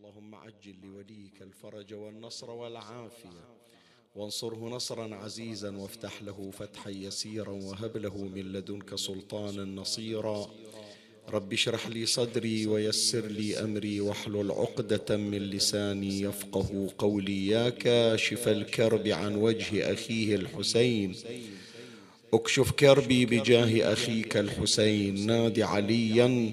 اللهم عجل لوليك الفرج والنصر والعافية. وانصره نصرا عزيزا وافتح له فتحا يسيرا وهب له من لدنك سلطانا نصيرا. رب اشرح لي صدري ويسر لي أمري واحلل عقدة من لساني يفقه قولي. يا كاشف الكرب عن وجه أخيه الحسين. اكشف كربي بجاه أخيك الحسين. نادي عليا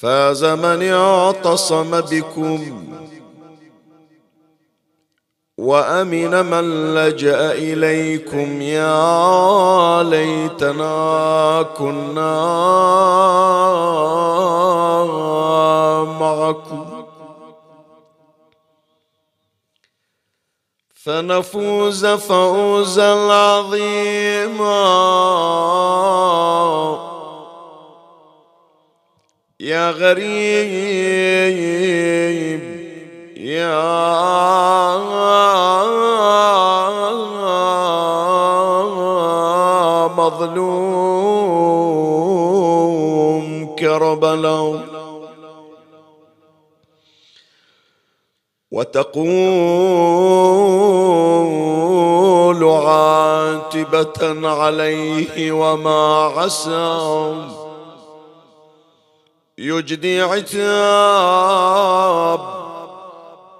فاز من اعتصم بكم وأمن من لجأ إليكم يا ليتنا كنا معكم. فنفوز فوزا عظيما. يا غريب يا مظلوم كربلاء. وتقول عاتبة عليه وما عسى. يجدي عتاب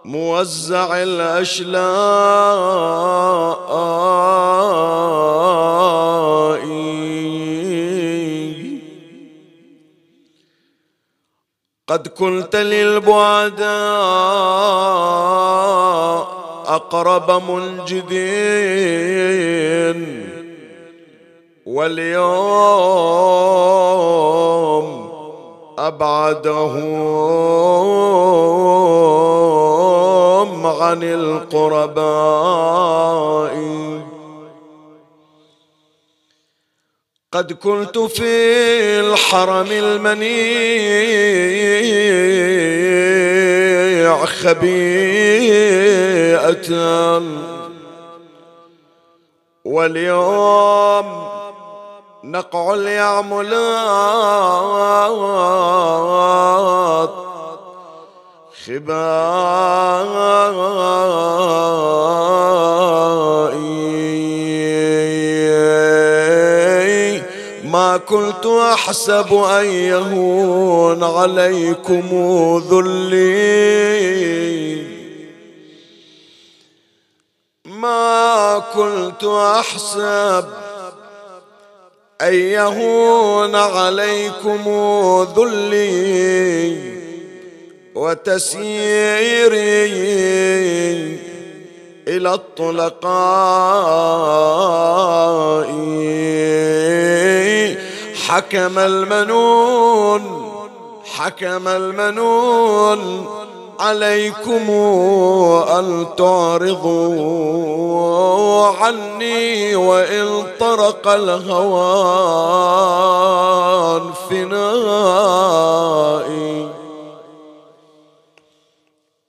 موزع الأشلاء. قد كنت للبعداء أقرب منجدين واليوم أبعدهم عن القرباء. قد كنت في الحرم المنيع خبيئة واليوم نقع اليعملات خبائي. ما كنت أحسب أن يهون عليكم ذلي. ما كنت أحسب أن يهون عليكم ذلي وتسييري إلى الطلقاء. حكم المنون حكم المنون. عليكم أن تعرضوا عني وإن طرق الهوان فنائي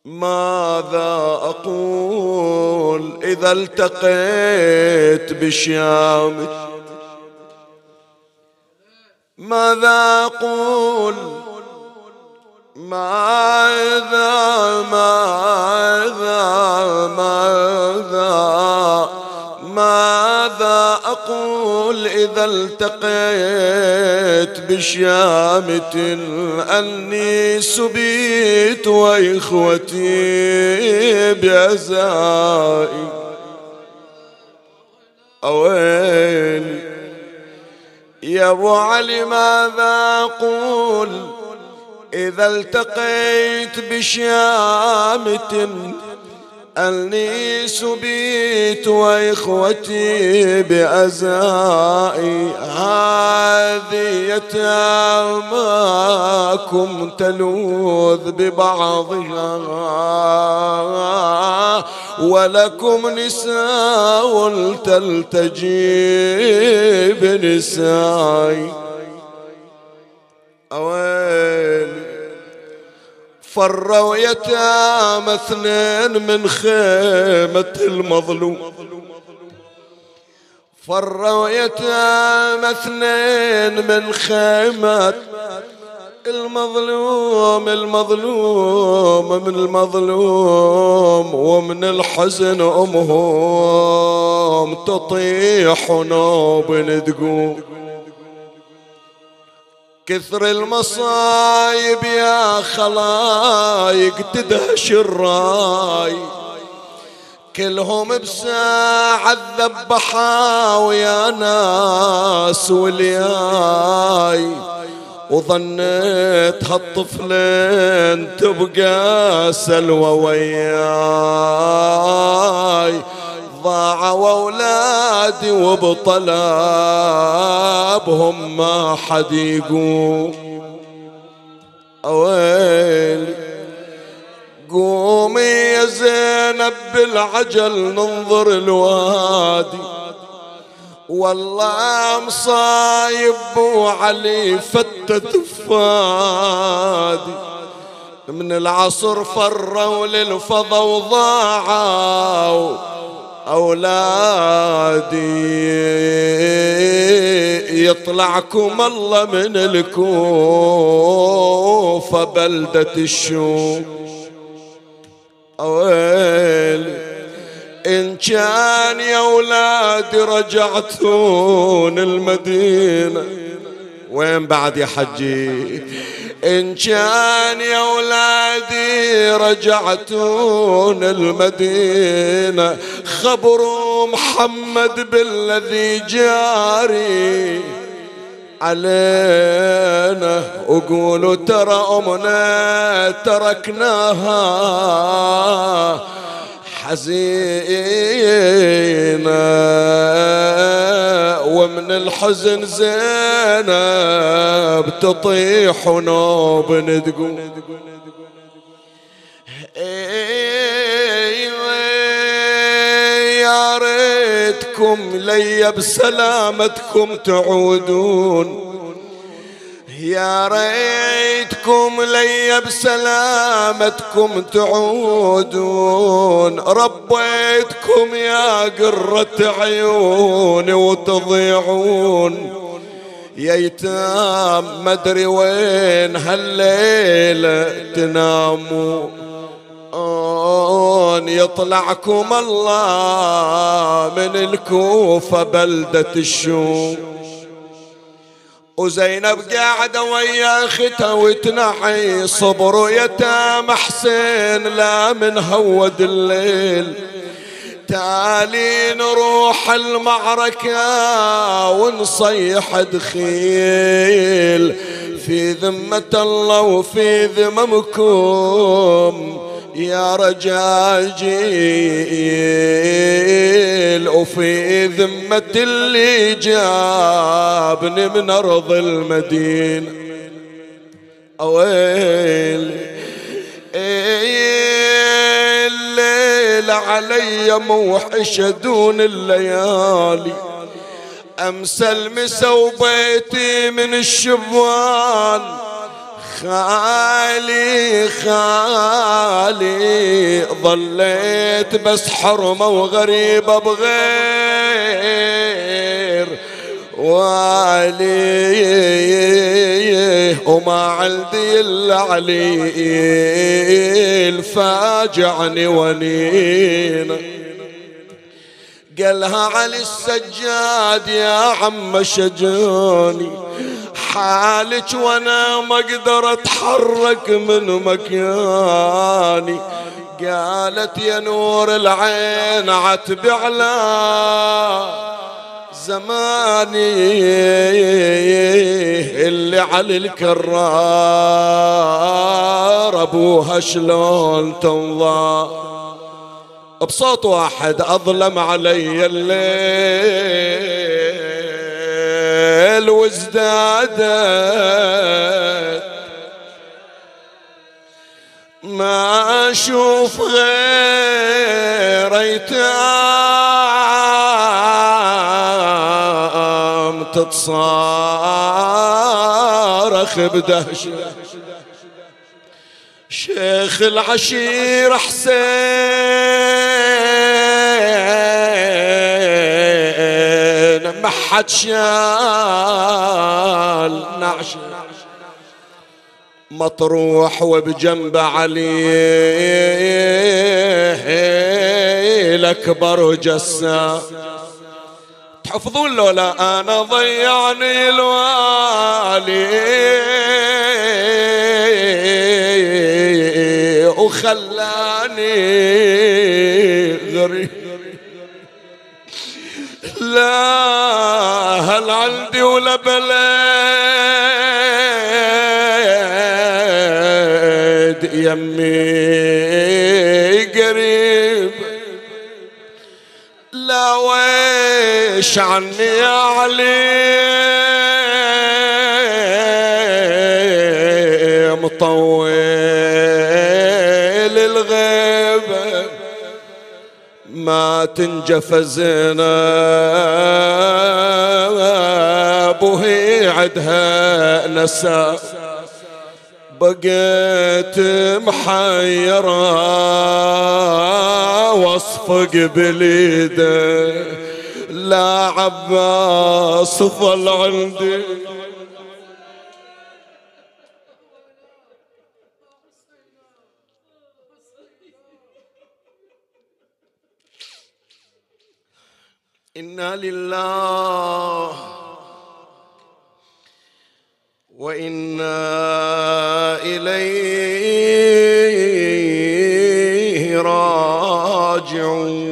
ماذا أقول إذا التقيت بشيامك ماذا أقول ماذا ماذا ماذا ماذا أقول إذا التقيت بشامة أني سبيت وإخوتي بعزائي أوين يا أبو علي ماذا أقول؟ إذا التقيت بشامة أني سبيت وإخوتي بأزائي هذه يتاماكم تلوذ ببعضها. ولكم نساء تلتجي بنسائي أويلي فروا يتام اثنين من خيمة المظلوم. فروا يتام اثنين من خيمة المظلوم المظلوم من المظلوم ومن الحزن أمهم تطيح نوب تقوم كثر المصايب يا خلايق تدهش الراي. كلهم بساعة ذبحا ويا ناس والياي وظنيت هالطفلين تبقى سلوى وياي. ضاعوا اولادي وبطلابهم ما حد يقوم اويلي قومي يا زينب بالعجل ننظر الوادي. والله مصايب وعلي فتت فادي من العصر فروا للفضا وضاعوا. أولادي يطلعكم الله من الكوفة بلدة الشوم. أويلي إن كان يا أولادي رجعتون المدينة. وين بعد يا حجي؟ إن كان يا أولادي رجعتون المدينة خبروا محمد بالذي جاري. علينا وقولوا ترى أمنا تركناها. حزينة ومن الحزن زينب تطيح ونوب ندقو يا ريتكم لي بسلامتكم تعودون. يا ريتكم لي بسلامتكم تعودون. ربيتكم يا قرة عيوني وتضيعون. يا يتام مدري وين هالليلة تنامون يطلعكم الله من الكوفة بلدة الشوم. وزينب قاعدة ويا اختها وتنحي صبر يتام حسين لا من هود الليل تالي نروح المعركة ونصيح دخيل. في ذمة الله وفي ذممكم. يا رجاجيل وفي ذمة اللي جابني من أرض المدينة. أويل الليل علي موحشة دون الليالي. أمسى المسا وبيتي من الشبان خالي خالي ظليت بس حرمة وغريبة بغير والي. وما عندي إلا علي الفاجعني ونينا قالها علي السجاد يا عم شجاني حالك وأنا ما أقدر اتحرك من مكاني قالت يا نور العين عتب على زماني اللي على الكرار. أبوها شلون تنظر؟ بصوت واحد أظلم علي الليل وازدادت ما أشوف غير ايتام تتصارخ بدهشه. شيخ العشير حسين ما حد شال نعش. مطروح وبجنب علي الاكبر جسا تحفظون لولا أنا ضيعني الوالي. وخلاني غريب لا هل عندي ولا بلد يمي. ويش عني يا علي؟ مطول الغيبة ما تنجف زينب وهي عدها نساء بقيت محيرة واصفق بليده. لا عباس ظل عندي. إنا لله وإنا إليه راجعون.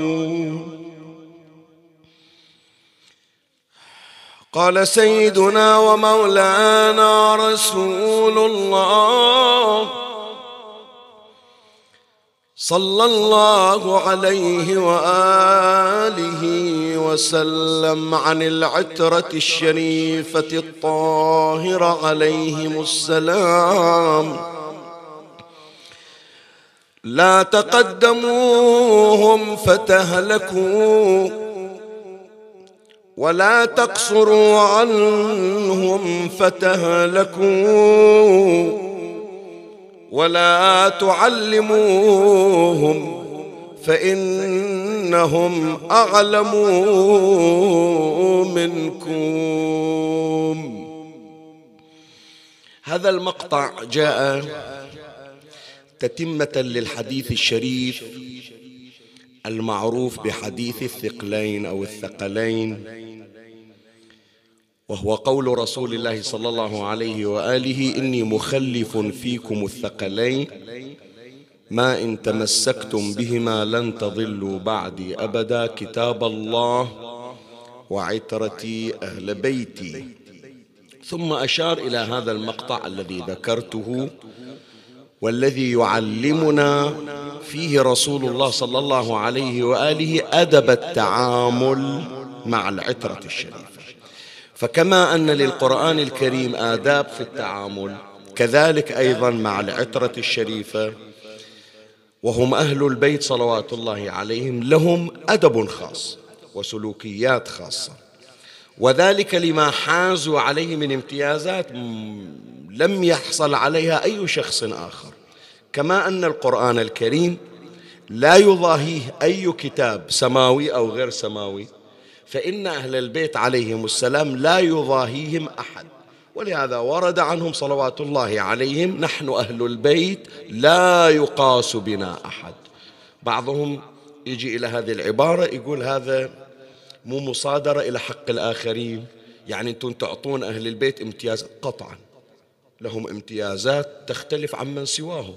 قال سيدنا ومولانا رسول الله صلى الله عليه وآله وسلم عن العترة الشريفة الطاهرة عليهم السلام. لا تقدموهم فتهلكوا. ولا تقصروا عنهم فتهلكوا ولا تعلموهم فإنهم أعلم منكم. هذا المقطع جاء تتمة للحديث الشريف المعروف بحديث الثقلين أو الثقلين وهو قول رسول الله صلى الله عليه وآله إني مخلف فيكم الثقلين ما إن تمسكتم بهما لن تضلوا بعدي أبدا كتاب الله وعترتي أهل بيتي. ثم أشار إلى هذا المقطع الذي ذكرته والذي يعلمنا فيه رسول الله صلى الله عليه وآله أدب التعامل مع العترة الشريفة. فكما أن للقرآن الكريم آداب في التعامل كذلك أيضا مع العترة الشريفة وهم أهل البيت صلوات الله عليهم لهم أدب خاص وسلوكيات خاصة. وذلك لما حازوا عليه من امتيازات لم يحصل عليها أي شخص آخر. كما أن القرآن الكريم لا يضاهيه أي كتاب سماوي أو غير سماوي فإن أهل البيت عليهم السلام لا يضاهيهم أحد. ولهذا ورد عنهم صلوات الله عليهم نحن أهل البيت لا يقاس بنا أحد. بعضهم يجي إلى هذه العبارة يقول هذا مو مصادرة إلى حق الآخرين. يعني أنتم تعطون أهل البيت امتياز قطعا. لهم امتيازات تختلف عمن سواهم.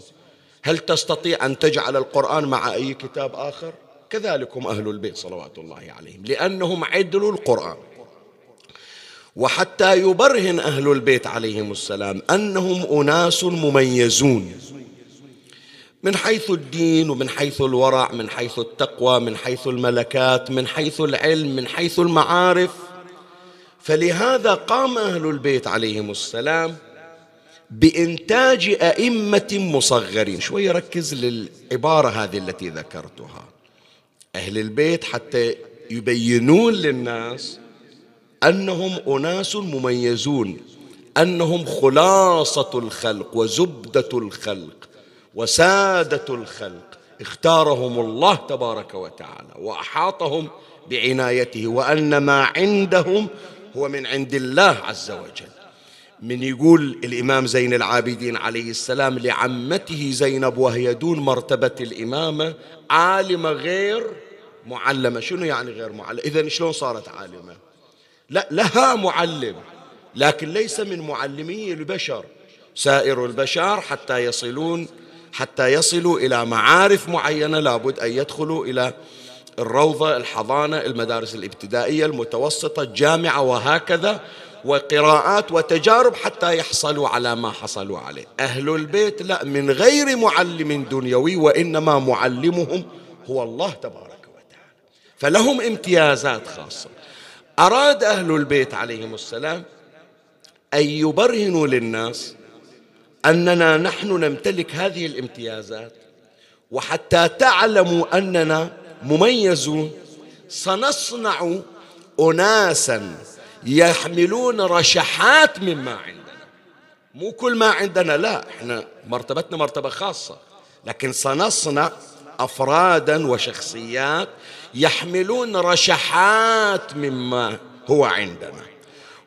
هل تستطيع أن تجعل القرآن مع أي كتاب آخر؟ كذلك هم أهل البيت صلوات الله عليهم لأنهم عدلوا القرآن. وحتى يبرهن أهل البيت عليهم السلام أنهم أناس مميزون. من حيث الدين ومن حيث الورع من حيث التقوى من حيث الملكات من حيث العلم من حيث المعارف. فلهذا قام أهل البيت عليهم السلام بإنتاج أئمة مصغرين. شوي ركز للعبارة هذه التي ذكرتها. أهل البيت حتى يبينون للناس أنهم أناس مميزون أنهم خلاصة الخلق وزبدة الخلق وسادة الخلق. اختارهم الله تبارك وتعالى وأحاطهم بعنايته وأن ما عندهم هو من عند الله عز وجل. من يقول الإمام زين العابدين عليه السلام لعمته زينب وهي دون مرتبة الإمامة عالمة غير معلمة. شنو يعني غير معلمة؟ إذا شلون صارت عالمة؟ لا لها معلم لكن ليس من معلمي البشر. سائر البشر حتى يصلون حتى يصلوا إلى معارف معينة لابد أن يدخلوا إلى الروضة الحضانة المدارس الابتدائية المتوسطة الجامعة وهكذا. وقراءات وتجارب حتى يحصلوا على ما حصلوا عليه. أهل البيت لا من غير معلم دنيوي وإنما معلمهم هو الله تبارك وتعالى. فلهم امتيازات خاصة. أراد أهل البيت عليهم السلام أن يبرهنوا للناس أننا نحن نمتلك هذه الامتيازات وحتى تعلموا أننا مميزون سنصنع أناسا يحملون رشحات مما عندنا. مو كل ما عندنا لا إحنا مرتبتنا مرتبة خاصة لكن سنصنع أفرادا وشخصيات يحملون رشحات مما هو عندنا.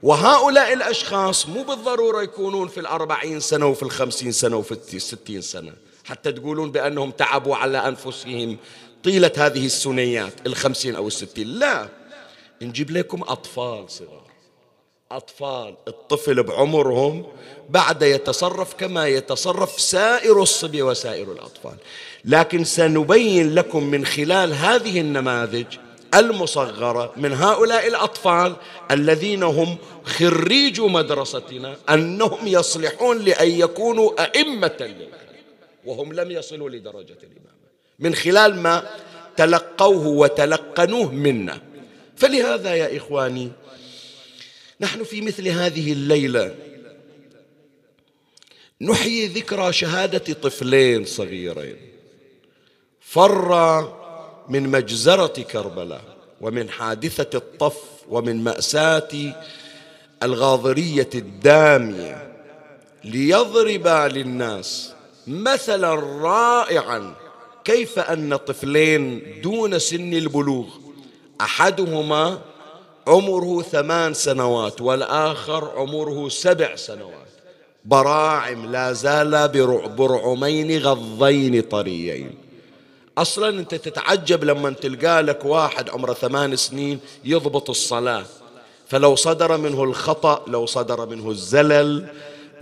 وهؤلاء الأشخاص مو بالضرورة يكونون في الأربعين سنة وفي الخمسين سنة وفي الستين سنة حتى تقولون بأنهم تعبوا على أنفسهم طيلة هذه السنيات الخمسين أو الستين. لا نجيب لكم أطفال صغار. أطفال الطفل بعمرهم بعد يتصرف كما يتصرف سائر الصبي وسائر الأطفال. لكن سنبين لكم من خلال هذه النماذج المصغرة من هؤلاء الأطفال الذين هم خريجو مدرستنا أنهم يصلحون لأن يكونوا أئمة للخير وهم لم يصلوا لدرجة الإمامة. من خلال ما تلقوه وتلقنوه منا. فلهذا يا إخواني نحن في مثل هذه الليلة. نحيي ذكرى شهادة طفلين صغيرين. فر من مجزرة كربلاء ومن حادثة الطف ومن مأساة الغاضرية الدامية. ليضرب للناس مثلا رائعا كيف أن طفلين دون سن البلوغ أحدهما عمره ثمان سنوات والآخر عمره سبع سنوات. براعم لا زال برعمين غضين طريين. أصلا أنت تتعجب لما تلقى لك واحد عمره ثمان سنين يضبط الصلاة. فلو صدر منه الخطأ لو صدر منه الزلل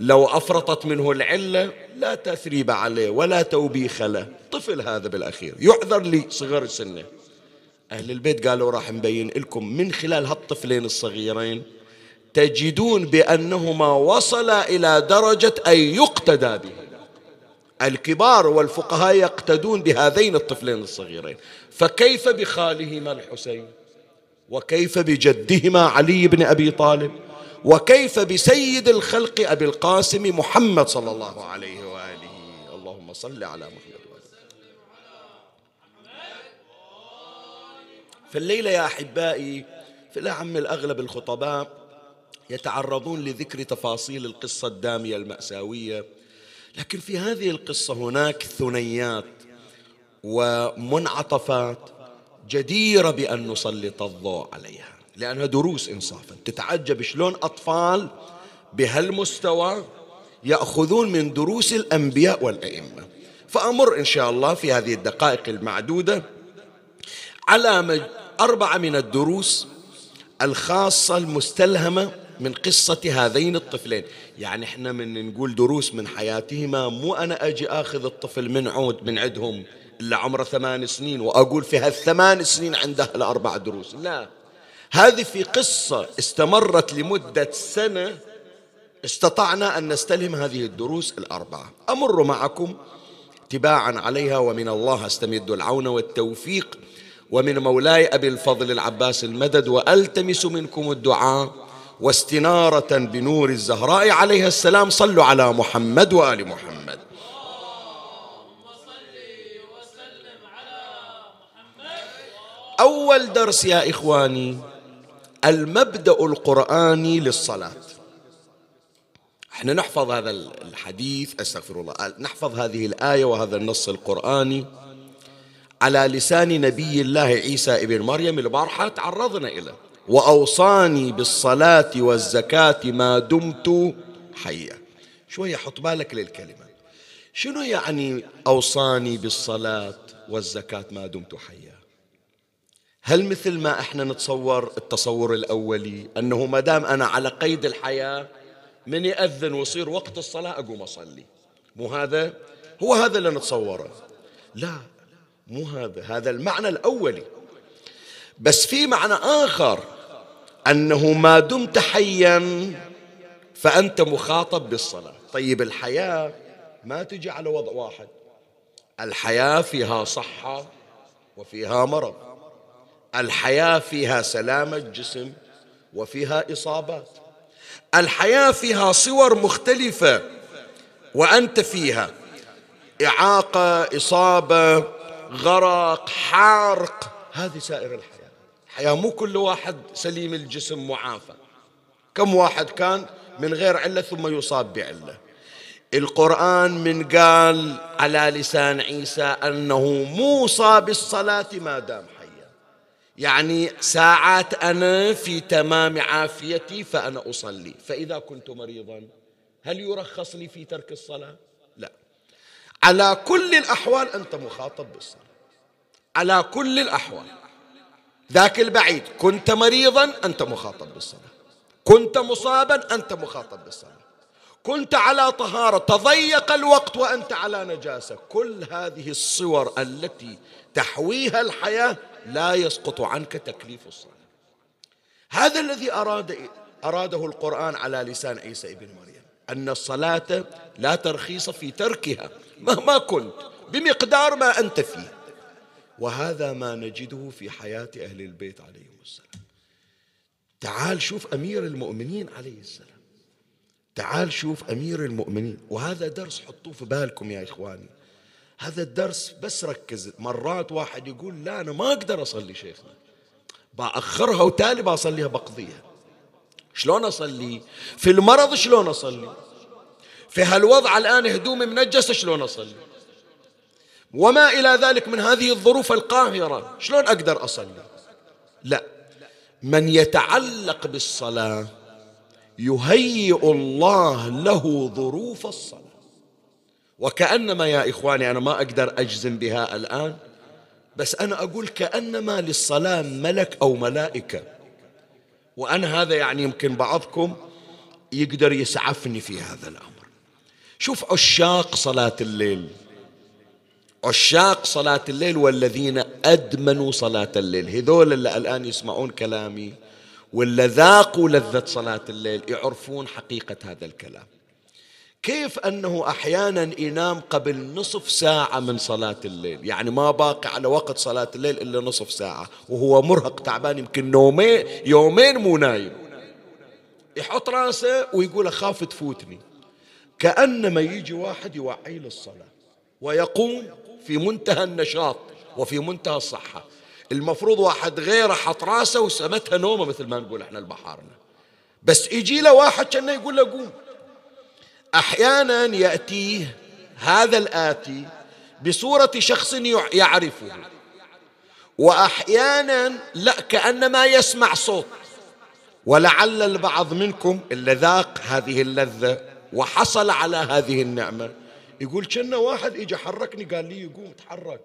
لو أفرطت منه العلة لا تثريب عليه ولا توبيخ له. طفل هذا بالأخير. يعذر لصغر سنه. أهل البيت قالوا راح نبين لكم من خلال هالطفلين الصغيرين تجدون بأنهما وصلا إلى درجة أن يقتدى به الكبار والفقهاء يقتدون بهذين الطفلين الصغيرين. فكيف بخالهما الحسين؟ وكيف بجدهما علي بن أبي طالب؟ وكيف بسيد الخلق أبي القاسم محمد صلى الله عليه وآله؟ اللهم صل على محمد. فالليله يا أحبائي في الأعم الأغلب الخطباء يتعرضون لذكر تفاصيل القصة الدامية المأساوية. لكن في هذه القصة هناك ثنيات ومنعطفات جديرة بأن نسلط الضوء عليها لأنها دروس إنصافا تتعجب شلون أطفال بهالمستوى يأخذون من دروس الأنبياء والأئمة. فأمر إن شاء الله في هذه الدقائق المعدودة على أربعة من الدروس الخاصة المستلهمة من قصة هذين الطفلين. يعني إحنا من نقول دروس من حياتهما مو أنا أجي أخذ الطفل من عود من عندهم إلا عمره ثمان سنين وأقول في هالثمان سنين عنده الأربع دروس. لا. هذه في قصة استمرت لمدة سنة استطعنا أن نستلهم هذه الدروس الأربعة. أمر معكم تباعا عليها ومن الله أستمد العون والتوفيق. ومن مولاي أبي الفضل العباس المدد وألتمس منكم الدعاء واستنارة بنور الزهراء عليها السلام. صلوا على محمد وآل محمد. أول درس يا إخواني المبدأ القرآني للصلاة. إحنا نحفظ هذا الحديث أستغفر الله نحفظ هذه الآية وهذا النص القرآني. على لسان نبي الله عيسى ابن مريم البارحة تعرضنا إليه وأوصاني بالصلاة والزكاة ما دمت حيا. شوية حط بالك للكلمة. شنو يعني أوصاني بالصلاة والزكاة ما دمت حيا؟ هل مثل ما إحنا نتصور التصور الأولي أنه ما دام أنا على قيد الحياة من يأذن ويصير وقت الصلاة أقوم أصلي؟ مو هذا؟ هو هذا اللي نتصوره. لا مو هذا هذا المعنى الأولي. بس في معنى آخر أنه ما دمت حيا فأنت مخاطب بالصلاة. طيب الحياة ما تجي على وضع واحد. الحياة فيها صحة وفيها مرض. الحياة فيها سلامة جسم وفيها إصابات. الحياة فيها صور مختلفة وأنت فيها. إعاقة إصابة غرق حرق هذه سائر الحياة. الحياة مو كل واحد سليم الجسم معافى. كم واحد كان من غير علة ثم يصاب بعلة. القرآن من قال على لسان عيسى أنه موصى بالصلاة ما دام حيا. يعني ساعات أنا في تمام عافيتي فأنا أصلي. فإذا كنت مريضا هل يرخص لي في ترك الصلاة؟ لا. على كل الأحوال أنت مخاطب بالصلاة. على كل الأحوال. ذاك البعيد كنت مريضا أنت مخاطب بالصلاة. كنت مصابا أنت مخاطب بالصلاة. كنت على طهارة تضيق الوقت وأنت على نجاسة. كل هذه الصور التي تحويها الحياة لا يسقط عنك تكليف الصلاة. هذا الذي أراد أراده القرآن على لسان عيسى ابن مريم أن الصلاة لا ترخيص في تركها مهما كنت بمقدار ما أنت فيه. وهذا ما نجده في حياة أهل البيت عليهم السلام. تعال شوف أمير المؤمنين عليه السلام. تعال شوف أمير المؤمنين. وهذا درس حطوه في بالكم يا إخواني. هذا الدرس بس ركز. مرات واحد يقول لا أنا ما أقدر أصلي شيخنا. بأخرها وتالي بصليها بقضيها. شلون أصلي؟ في المرض شلون أصلي؟ في هالوضع الآن هدومي منجسة شلون أصلي؟ وما إلى ذلك من هذه الظروف القاهرة. شلون أقدر أصلي؟ لا. من يتعلق بالصلاة يهيئ الله له ظروف الصلاة. وكأنما يا إخواني أنا ما أقدر أجزم بها الآن بس أنا أقول كأنما للصلاة ملك أو ملائكة. وأنا هذا يعني يمكن بعضكم يقدر يسعفني في هذا الأمر. شوف عشاق صلاة الليل. عشاق صلاة الليل والذين أدمنوا صلاة الليل. هذول اللي الآن يسمعون كلامي واللي ذاقوا لذة صلاة الليل يعرفون حقيقة هذا الكلام. كيف أنه أحيانا ينام قبل نصف ساعة من صلاة الليل؟ يعني ما باقي على وقت صلاة الليل إلا نصف ساعة وهو مرهق تعبان يمكن نومين يومين مو نايم. يحط راسه ويقول أخاف تفوتني. كأنما يجي واحد يوعي للصلاة ويقوم في منتهى النشاط وفي منتهى الصحة. المفروض واحد غيره حط راسه وسمتها نومة مثل ما نقول إحنا البحارنا بس يجي له واحد كأنه يقول له قوم. أحيانا يأتيه هذا الآتي بصورة شخص يعرفه. وأحيانا لا كأنما يسمع صوت. ولعل البعض منكم اللي ذاق هذه اللذة وحصل على هذه النعمة. يقول كنا واحد اجى حركني قال لي يقوم تحرك.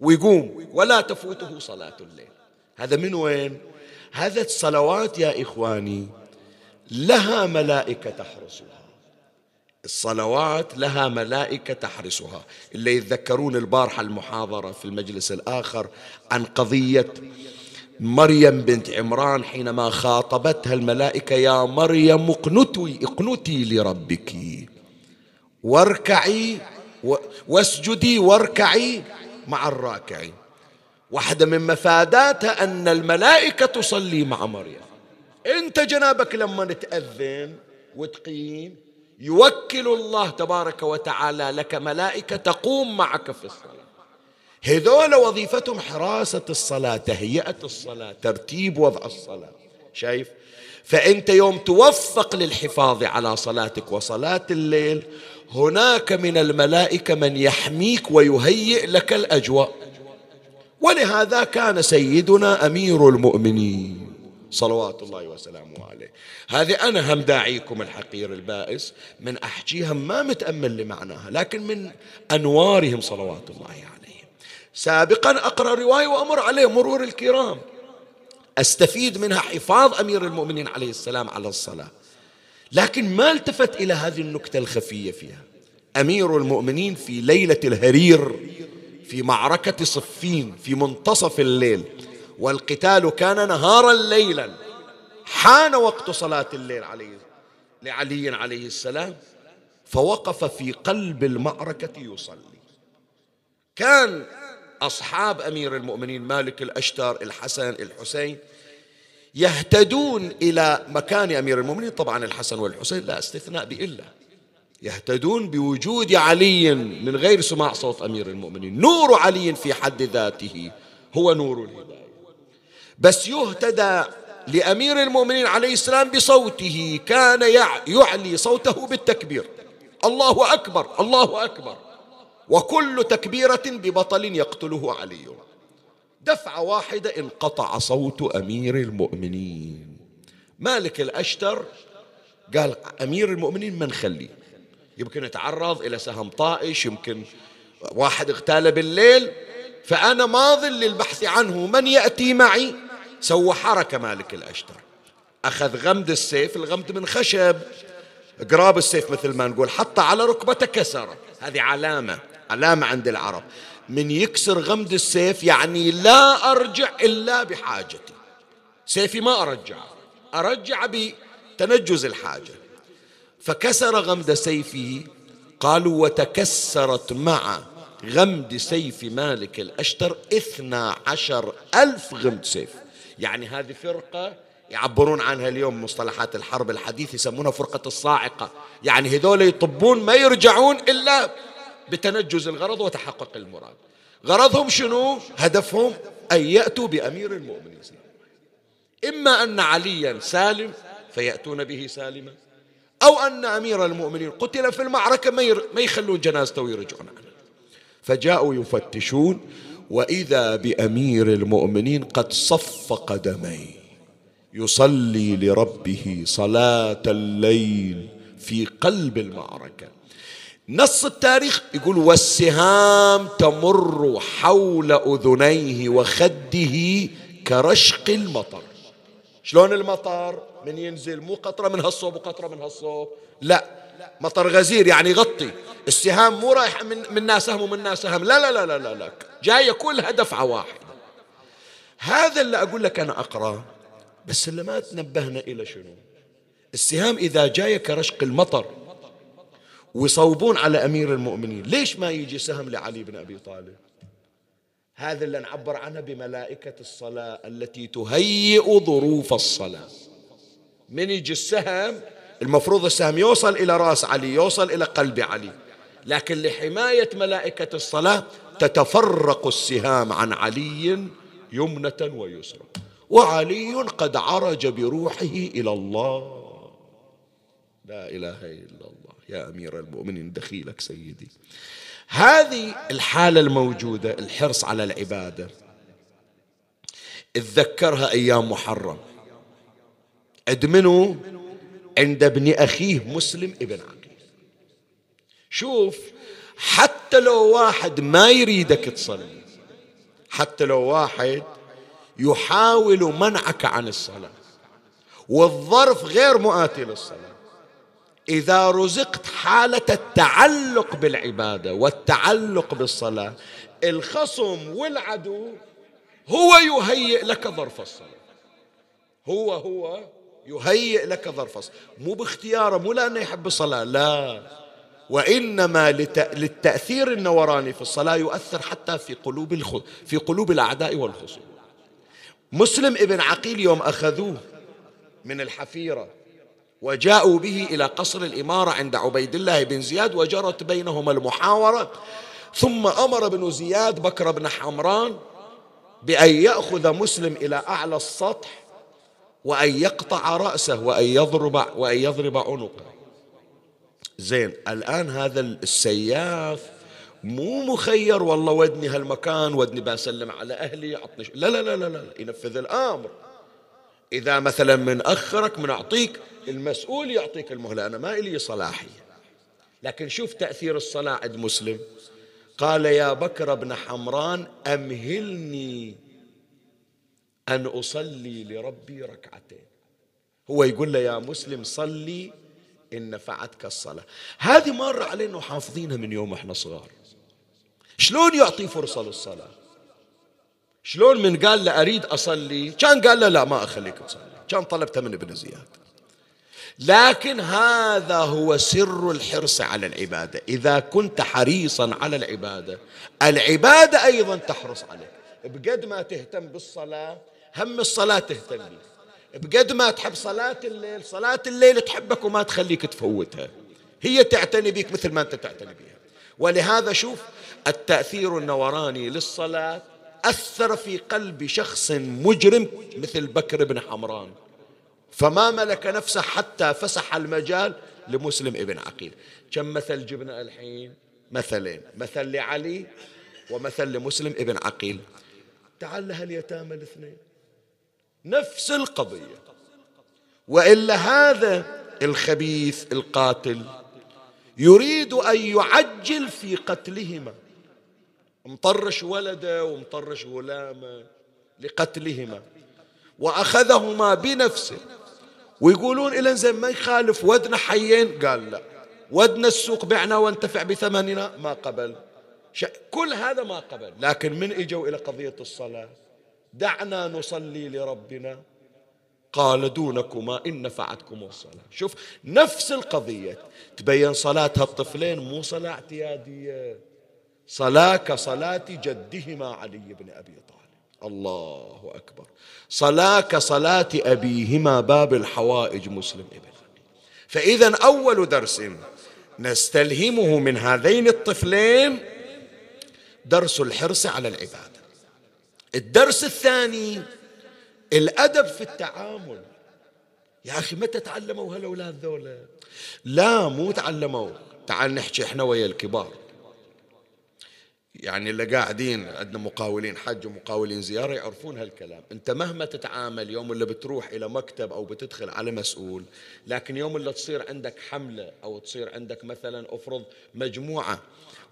ويقوم. ولا تفوته صلاة الليل. هذا من وين؟ هذا الصلوات يا إخواني لها ملائكة تحرسها. الصلوات لها ملائكة تحرسها. اللي يتذكرون البارحة المحاضرة في المجلس الآخر عن قضية مريم بنت عمران حينما خاطبتها الملائكة يا مريم اقنتي اقنتي لربك. واركعي واسجدي واركعي مع الراكعين. واحدة من مفاداتها أن الملائكة تصلي مع مريم. أنت جنابك لما تأذن وتقيم يوكل الله تبارك وتعالى لك ملائكة تقوم معك في الصلاة. هذول وظيفتهم حراسة الصلاة تهيئة الصلاة ترتيب وضع الصلاة. شايف؟ فأنت يوم توفق للحفاظ على صلاتك وصلاة الليل هناك من الملائكة من يحميك ويهيئ لك الأجواء. ولهذا كان سيدنا أمير المؤمنين صلوات الله وسلامه عليه. هذه أنا هم داعيكم الحقير البائس من أحكيها ما متأمل لمعناها لكن من أنوارهم صلوات الله عليه سابقا أقرأ رواية وأمر عليه مرور الكرام. أستفيد منها حفاظ أمير المؤمنين عليه السلام على الصلاة. لكن ما التفت إلى هذه النكتة الخفية فيها. أمير المؤمنين في ليلة الهرير في معركة صفين في منتصف الليل والقتال كان نهارا ليلا حان وقت صلاة الليل عليه لعلي عليه السلام فوقف في قلب المعركة يصلي. كان أصحاب أمير المؤمنين مالك الأشتر الحسن الحسين يهتدون إلى مكان أمير المؤمنين. طبعا الحسن والحسين لا استثناء بإلا. يهتدون بوجود علي من غير سماع صوت أمير المؤمنين. نور علي في حد ذاته هو نور الهداية. بس يهتدى لأمير المؤمنين عليه السلام بصوته. كان يعلي صوته بالتكبير. الله أكبر الله أكبر. وكل تكبيرة ببطل يقتله علي. دفعة واحدة انقطع صوت أمير المؤمنين. مالك الأشتر قال أمير المؤمنين من خليه يمكن يتعرض إلى سهم طائش يمكن واحد اغتال بالليل فأنا ماض للبحث عنه من يأتي معي؟ سوى حركة مالك الأشتر. أخذ غمد السيف الغمد من خشب. قراب السيف مثل ما نقول حطه على ركبته كسر هذه علامة علامة عند العرب. من يكسر غمد السيف يعني لا أرجع إلا بحاجتي. سيفي ما أرجعه أرجع بتنجز الحاجة. فكسر غمد سيفه قالوا وتكسرت مع غمد سيف مالك الأشتر اثنا عشر ألف غمد سيف. يعني هذه فرقة يعبرون عنها اليوم مصطلحات الحرب الحديث يسمونها فرقة الصاعقة. يعني هذول يطبون ما يرجعون إلا بتنجز الغرض وتحقق المراد. غرضهم شنو؟ هدفهم أن يأتوا بأمير المؤمنين. إما أن عليا سالم فيأتون به سالما أو أن أمير المؤمنين قتل في المعركة ما يخلون جنازته ويرجعون عنه فجاءوا يفتشون وإذا بأمير المؤمنين قد صف قدميه يصلي لربه صلاة الليل في قلب المعركة. نص التاريخ يقول والسهام تمر حول أذنيه وخده كرشق المطر. شلون المطر؟ من ينزل مو قطرة من هالصوب وقطرة من هالصوب. لا مطر غزير يعني يغطي. السهام مو رايحة من من ناس سهم ومن ناس سهم لا لا لا لا لا, لا. جاية كلها دفعة واحدة هذا اللي أقول لك أنا أقرأ بس اللي ما تنبهنا إلى شنو؟ السهام إذا جاية كرشق المطر ويصوبون على أمير المؤمنين. ليش ما يجي سهم لعلي بن أبي طالب؟ هذا اللي نعبر عنه بملائكة الصلاة التي تهيئ ظروف الصلاة. من يجي السهم؟ المفروض السهم يوصل إلى رأس علي يوصل إلى قلب علي. لكن لحماية ملائكة الصلاة تتفرق السهام عن علي يمنة ويسرى وعلي قد عرج بروحه إلى الله. لا إله إلا الله. يا أمير المؤمنين دخيلك سيدي. هذه الحالة الموجودة الحرص على العبادة. اتذكرها أيام محرم. ادمنوا عند ابن أخيه مسلم ابن عقيل. شوف حتى لو واحد ما يريدك تصلي حتى لو واحد يحاول منعك عن الصلاة والظرف غير مؤاتي للصلاة. إذا رزقت حالة التعلق بالعبادة والتعلق بالصلاة الخصم والعدو هو يهيئ لك ظرف الصلاة. هو هو يهيئ لك ظرف الصلاة. مو باختياره مو لأنه يحب الصلاة لا. وإنما للتأثير النوراني في الصلاة يؤثر حتى في قلوب الخ... في قلوب الأعداء والخصوم. مسلم ابن عقيل يوم أخذوه من الحفيرة وجاءوا به إلى قصر الإمارة عند عبيد الله بن زياد وجرت بينهما المحاورة. ثم أمر ابن زياد بكر بن حمران بأن يأخذ مسلم إلى أعلى السطح وأن يقطع رأسه وأن يضرب وأن يضرب عنقه. زين الآن هذا السياف مو مخير والله ودني هالمكان ودني بسلم على أهلي عطني لا لا لا لا لا ينفذ الأمر. إذا مثلا من أخرك من أعطيك المسؤول يعطيك المهلة. أنا ما إلي صلاحية. لكن شوف تأثير الصلاة عند مسلم. قال يا بكر بن حمران أمهلني أن أصلي لربي ركعتين. هو يقول له يا مسلم صلي إن نفعتك الصلاة. هذه مرة علينا حافظينها من يوم إحنا صغار. شلون يعطي فرصة للصلاة؟ شلون من قال له أريد أصلي؟ كان قال له لا ما أخليك تصلي. كان طلبته من ابن زياد. لكن هذا هو سر الحرص على العبادة. إذا كنت حريصا على العبادة العبادة أيضا تحرص عليك. بقد ما تهتم بالصلاة هم الصلاة تهتم بك بقد ما تحب صلاة الليل صلاة الليل تحبك وما تخليك تفوتها. هي تعتني بك مثل ما أنت تعتني بها ولهذا شوف التأثير النوراني للصلاة أثر في قلب شخص مجرم مثل بكر بن حمران. فما ملك نفسه حتى فسح المجال لمسلم ابن عقيل. كم مثل جبنا الحين؟ مثلين. مثل لعلي ومثل لمسلم ابن عقيل. تعال لهاليتامى الاثنين. نفس القضية. وإلا هذا الخبيث القاتل يريد أن يعجل في قتلهما. مطرش ولده ومطرش غلامه لقتلهما وأخذهما بنفسه. ويقولون إلى زين ما يخالف ودنا حيين؟ قال لا. ودنا السوق بعنا وانتفع بثمننا؟ ما قبل. كل هذا ما قبل. لكن من إجوا إلى قضية الصلاة؟ دعنا نصلي لربنا. قال دونكما إن نفعتكم الصلاة. شوف نفس القضية. تبين صلاة هالطفلين مو صلاة اعتيادية. صلاة كصلاة جدهما علي بن أبي طالب. الله أكبر. صلاة كصلاة أبيهما باب الحوائج مسلم إبن. فإذا أول درس نستلهمه من هذين الطفلين درس الحرص على العبادة. الدرس الثاني الأدب في التعامل. يا أخي متى تعلموا هالأولاد ذولا؟ لا مو تعلموا. تعال نحكي إحنا ويا الكبار. يعني اللي قاعدين عندنا مقاولين حج ومقاولين زيارة يعرفون هالكلام. انت مهما تتعامل يوم اللي بتروح إلى مكتب أو بتدخل على مسؤول لكن يوم اللي تصير عندك حملة أو تصير عندك مثلا أفرض مجموعة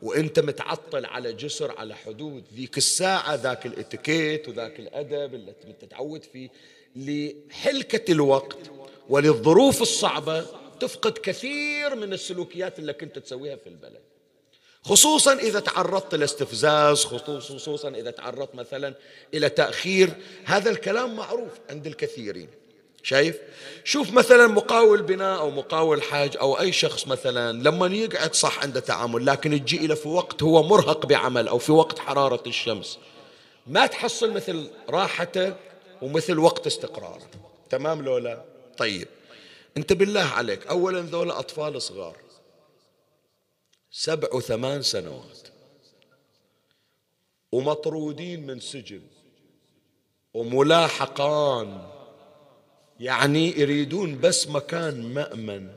وإنت متعطل على جسر على حدود ذيك الساعة ذاك الإتيكيت وذاك الأدب اللي تتعود فيه لحلكة الوقت وللظروف الصعبة تفقد كثير من السلوكيات اللي كنت تسويها في البلد. خصوصا إذا تعرضت لاستفزاز خصوصا إذا تعرضت مثلا إلى تأخير. هذا الكلام معروف عند الكثيرين. شايف؟ شوف مثلا مقاول بناء أو مقاول حاج أو أي شخص مثلا لما يقعد صح عنده تعامل لكن تجي إلى في وقت هو مرهق بعمل أو في وقت حرارة الشمس. ما تحصل مثل راحته ومثل وقت استقراره. تمام لو لا طيب. أنت بالله عليك اولا ذولا أطفال صغار. سبع وثمان سنوات. ومطرودين من سجن. وملاحقان. يعني يريدون بس مكان مأمن.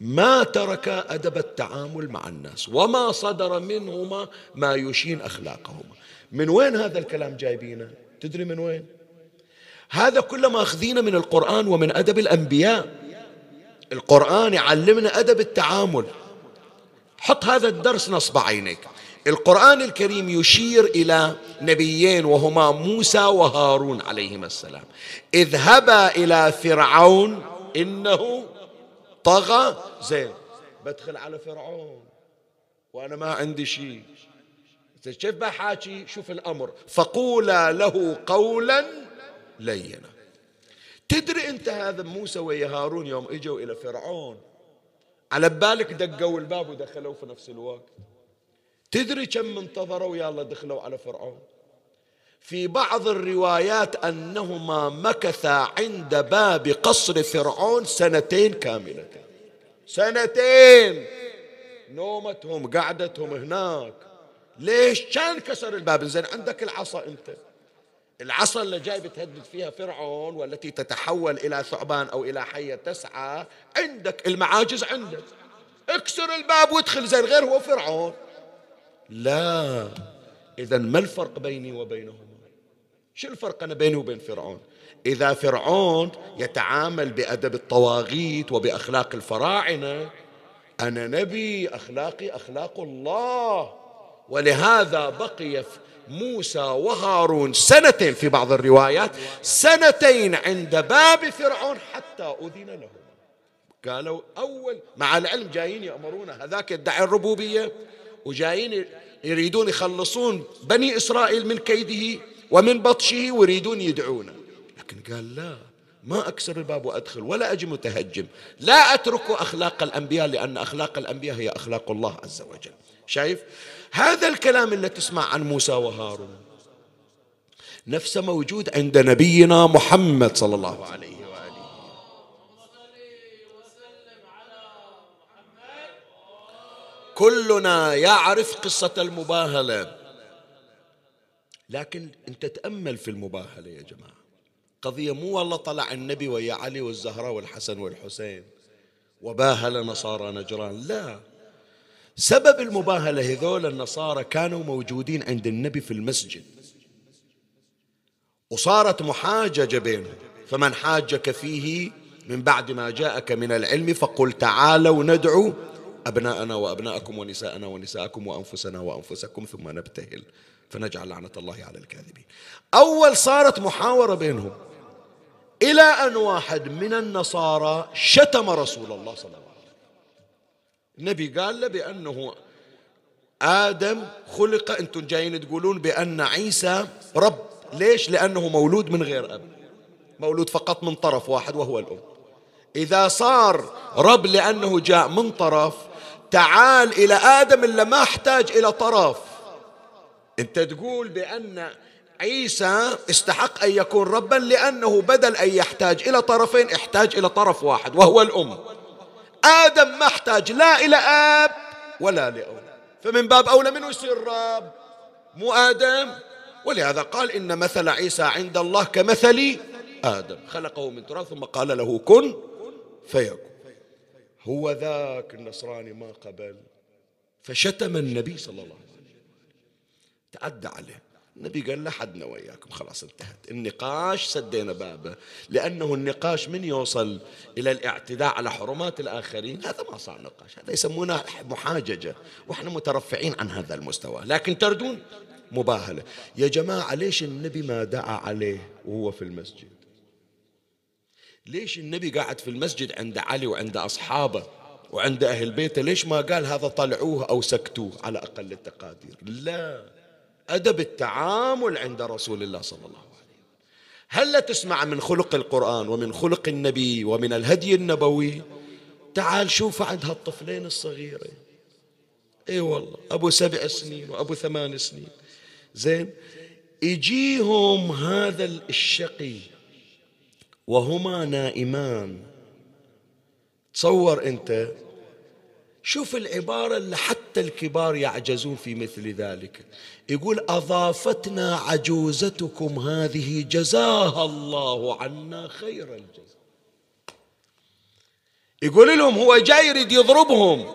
ما ترك أدب التعامل مع الناس. وما صدر منهما ما يشين أخلاقهما. من وين هذا الكلام جايبينه؟ تدري من وين؟ هذا كله ماخذينه من القرآن ومن أدب الأنبياء. القرآن يعلمنا أدب التعامل. حط هذا الدرس نصب عينيك. القرآن الكريم يشير إلى نبيين وهما موسى وهارون عليهما السلام. اذهبا إلى فرعون إنه طغى. زين بدخل على فرعون. وأنا ما عندي شيء. كيف بحاكي شوف الأمر. فقولا له قولا لينا. تدري أنت هذا موسى ويا هارون يوم إجوا إلى فرعون؟ على بالك دقوا الباب ودخلوا في نفس الوقت. تدري كم انتظروا يلا دخلوا على فرعون. في بعض الروايات أنهما مكثا عند باب قصر فرعون سنتين كاملتين سنتين! نومتهم قعدتهم هناك. ليش؟ كان كسر الباب. زين عندك العصا أنت. العصا اللي جاي بتهدد فيها فرعون والتي تتحول إلى ثعبان أو إلى حية تسعى عندك المعاجز عندك. اكسر الباب وادخل زين غير هو فرعون. لا إذا ما الفرق بيني وبينهما شو الفرق أنا بيني وبين فرعون؟ إذا فرعون يتعامل بأدب الطواغيت وبأخلاق الفراعنة أنا نبي أخلاقي أخلاق الله ولهذا بقي موسى وهارون سنتين في بعض الروايات سنتين عند باب فرعون حتى أذن لهم. قالوا أول مع العلم جايين يأمرون هذاك يدعي الربوبية وجايين يريدون يخلصون بني إسرائيل من كيده ومن بطشه ويريدون يدعونه لكن قال لا ما أكسر الباب وأدخل ولا أجي متهجم. لا أترك أخلاق الأنبياء لأن أخلاق الأنبياء هي أخلاق الله عز وجل. شايف؟ هذا الكلام اللي تسمع عن موسى وهارون. نفسه موجود عند نبينا محمد صلى الله عليه وآله. كلنا يعرف قصة المباهلة. لكن انت تأمل في المباهلة يا جماعة قضية مو والله طلع النبي ويا علي والزهراء والحسن والحسين وباهل نصارى نجران لا. سبب المباهلة هذول النصارى كانوا موجودين عند النبي في المسجد. وصارت محاججة بينهم. فمن حاجك فيه من بعد ما جاءك من العلم فقل تعالوا ندعو أبناءنا وأبناءكم ونساءنا ونساءكم وأنفسنا وأنفسكم ثم نبتهل فنجعل لعنة الله على الكاذبين. أول صارت محاورة بينهم إلى أن واحد من النصارى شتم رسول الله صلى الله عليه وسلم. النبي قال له بأنه آدم خلق أنتم جايين تقولون بأن عيسى رب. ليش؟ لأنه مولود من غير أب. مولود فقط من طرف واحد وهو الأم. إذا صار رب لأنه جاء من طرف تعال إلى آدم إلا ما احتاج إلى طرف. أنت تقول بأن عيسى استحق أن يكون ربا لأنه بدل أن يحتاج إلى طرفين احتاج إلى طرف واحد وهو الأم. آدم ما احتاج لا إلى آب ولا لأم. فمن باب أولى منه يصير رب مو آدم. ولهذا قال إن مثل عيسى عند الله كمثل آدم. خلقه من تراب ثم قال له كن فيكون. هو ذاك النصراني ما قبل. فشتم النبي صلى الله عليه وسلم. تعدى عليه. النبي قال لا حدنا وياكم خلاص انتهت. النقاش سدينا بابه لأنه النقاش من يوصل إلى الاعتداء على حرمات الآخرين؟ هذا ما صار نقاش هذا يسمونه محاججة وإحنا مترفعين عن هذا المستوى. لكن تردون؟ مباهلة. يا جماعة ليش النبي ما دعا عليه وهو في المسجد؟ ليش النبي قاعد في المسجد عند علي وعند أصحابه وعند أهل بيته؟ ليش ما قال هذا طلعوه أو سكتوه على أقل التقادير؟ لا. أدب التعامل عند رسول الله صلى الله عليه وسلم. هل لا تسمع من خلق القرآن ومن خلق النبي ومن الهدي النبوي؟ تعال شوف عند هالطفلين الصغيرين. إي والله أبو سبع سنين وأبو ثمان سنين. زين يجيهم هذا الشقي وهما نائمان. تصور أنت شوف العبارة اللي حتى الكبار يعجزون في مثل ذلك. يقول أضافتنا عجوزتكم هذه جزاها الله عنا خير الجزاء. يقول لهم هو جاي يريد يضربهم.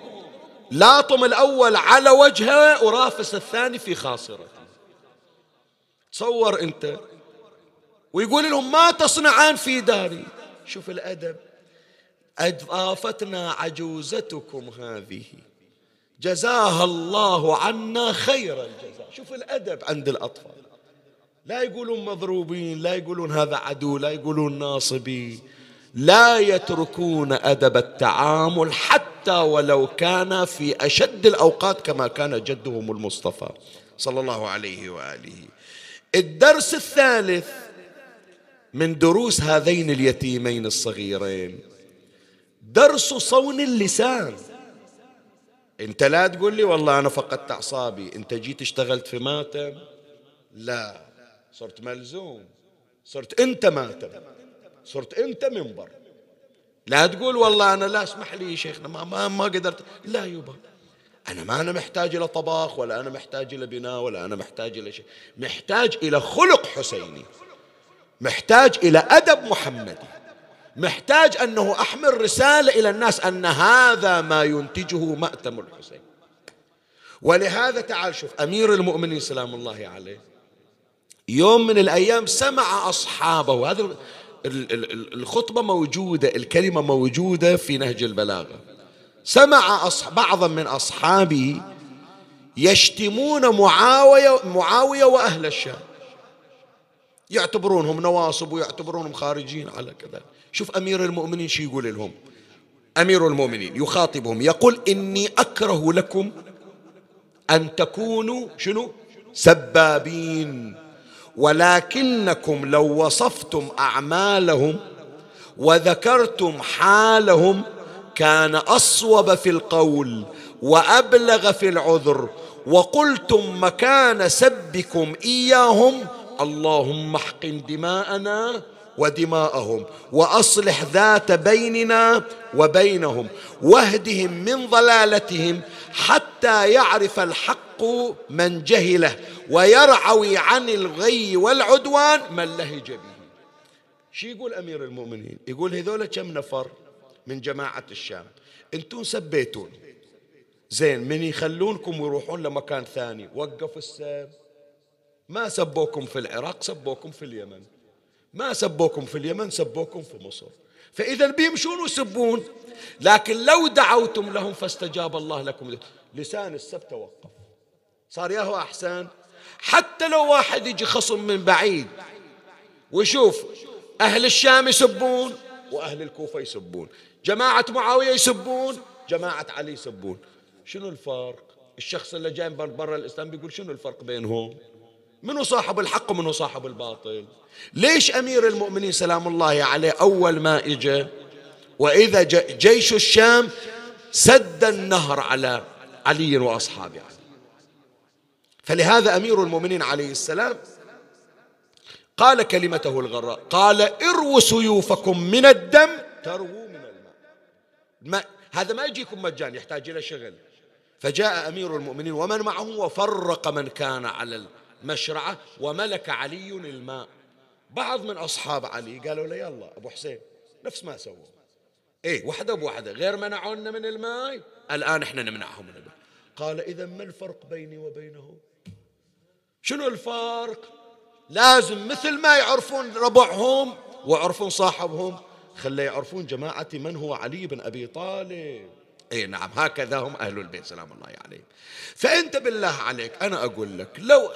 لاطم الأول على وجهه ورافس الثاني في خاصرته. تصور أنت. ويقول لهم ما تصنعان في داري؟ شوف الأدب. أضافتنا عجوزتكم هذه جزاها الله عنا خير الجزاء. شوف الأدب عند الأطفال. لا يقولون مضروبين لا يقولون هذا عدو لا يقولون ناصبي لا يتركون أدب التعامل حتى ولو كان في أشد الأوقات كما كان جدهم المصطفى صلى الله عليه وآله. الدرس الثالث من دروس هذين اليتيمين الصغيرين. درس صون اللسان. انت لا تقول لي والله أنا فقدت اعصابي. انت جيت اشتغلت في ماتم؟ لا. صرت ملزوم. صرت انت ماتم. صرت انت منبر. لا تقول والله أنا لا اسمح لي شيخنا ما ما, ما قدرت. لا يبا أنا ما أنا محتاج إلى طباخ ولا أنا محتاج إلى بناء ولا أنا محتاج إلى شيء. محتاج إلى خلق حسيني. محتاج إلى أدب محمدي. محتاج أنه أحمل رسالة إلى الناس أن هذا ما ينتجه مأتم الحسين. ولهذا تعال شوف أمير المؤمنين سلام الله عليه يوم من الأيام سمع أصحابه هذا الخطبة موجودة الكلمة موجودة في نهج البلاغة. سمع بعضا من اصحابه يشتمون معاويه معاوية وأهل الشام. يعتبرونهم نواصب ويعتبرونهم خارجين على كذا. شوف أمير المؤمنين شو يقول لهم. أمير المؤمنين يخاطبهم يقول إني أكره لكم أن تكونوا شنو؟ سبابين. ولكنكم لو وصفتم أعمالهم وذكرتم حالهم كان أصوب في القول وأبلغ في العذر وقلتم مكان سبكم إياهم اللهم احقن دماءنا ودماءهم وأصلح ذات بيننا وبينهم واهدهم من ضلالتهم حتى يعرف الحق من جهله ويرعوي عن الغي والعدوان من لهج به شي يقول أمير المؤمنين؟ يقول هذول كم نفر من جماعة الشام؟ أنتم سبيتون. زين من يخلونكم ويروحون لمكان ثاني؟ وقفوا السب ما سبوكم في العراق سبوكم في اليمن. ما سبوكم في اليمن سبوكم في مصر. فإذا بيمشون ويسبون لكن لو دعوتم لهم فاستجاب الله لكم. لسان السب توقف. صار ياهو أحسن. حتى لو واحد يجي خصم من بعيد ويشوف أهل الشام يسبون وأهل الكوفة يسبون جماعة معاوية يسبون جماعة علي يسبون. شنو الفرق؟ الشخص اللي جاي من برا الإسلام بيقول شنو الفرق بينهم؟ منو صاحب الحق ومنو صاحب الباطل. ليش أمير المؤمنين سلام الله عليه أول ما إجا؟ وإذا جيش الشام سد النهر على علي وأصحابه. فلهذا أمير المؤمنين عليه السلام قال كلمته الغراء قال اروا سيوفكم من الدم ترووا من الماء. ما هذا ما يجيكم مجان يحتاج إلى شغل. فجاء أمير المؤمنين ومن معه وفرق من كان على المشرعة وملك علي الماء. بعض من أصحاب علي قالوا له يلا أبو حسين نفس ما سووا. إيه وحدة بوحدة غير منعونا من الماء. الآن إحنا نمنعهم من الماء. قال إذا ما الفرق بيني وبينه؟ شنو الفرق؟ لازم مثل ما يعرفون ربعهم ويعرفون صاحبهم. خلي يعرفون جماعة من هو علي بن أبي طالب. اي نعم هكذا هم أهل البيت سلام الله عليهم. فأنت بالله عليك أنا أقول لك لو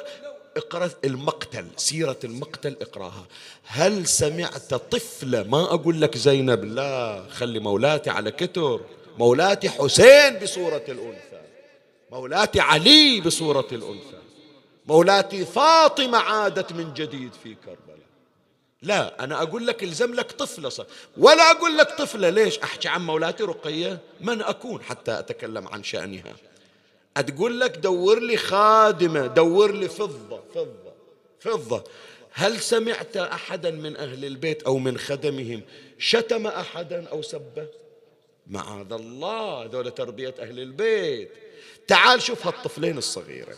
اقرأ المقتل سيرة المقتل اقرأها. هل سمعت طفله ما أقول لك زينب لا خلي مولاتي على كتر. مولاتي حسين بصورة الأنثى. مولاتي علي بصورة الأنثى. مولاتي فاطمة عادت من جديد في كربلاء. لا أنا أقول لك الزم لك طفلة صار. ولا أقول لك طفلة ليش؟ أحكي عن مولاتي رقية؟ من أكون حتى أتكلم عن شأنها. أتقول لك دور لي خادمة دور لي فضة فضة فضة. هل سمعت أحدا من أهل البيت أو من خدمهم شتم أحدا أو سبه؟ معاذ الله ذول تربية أهل البيت. تعال شوف هالطفلين الصغيرة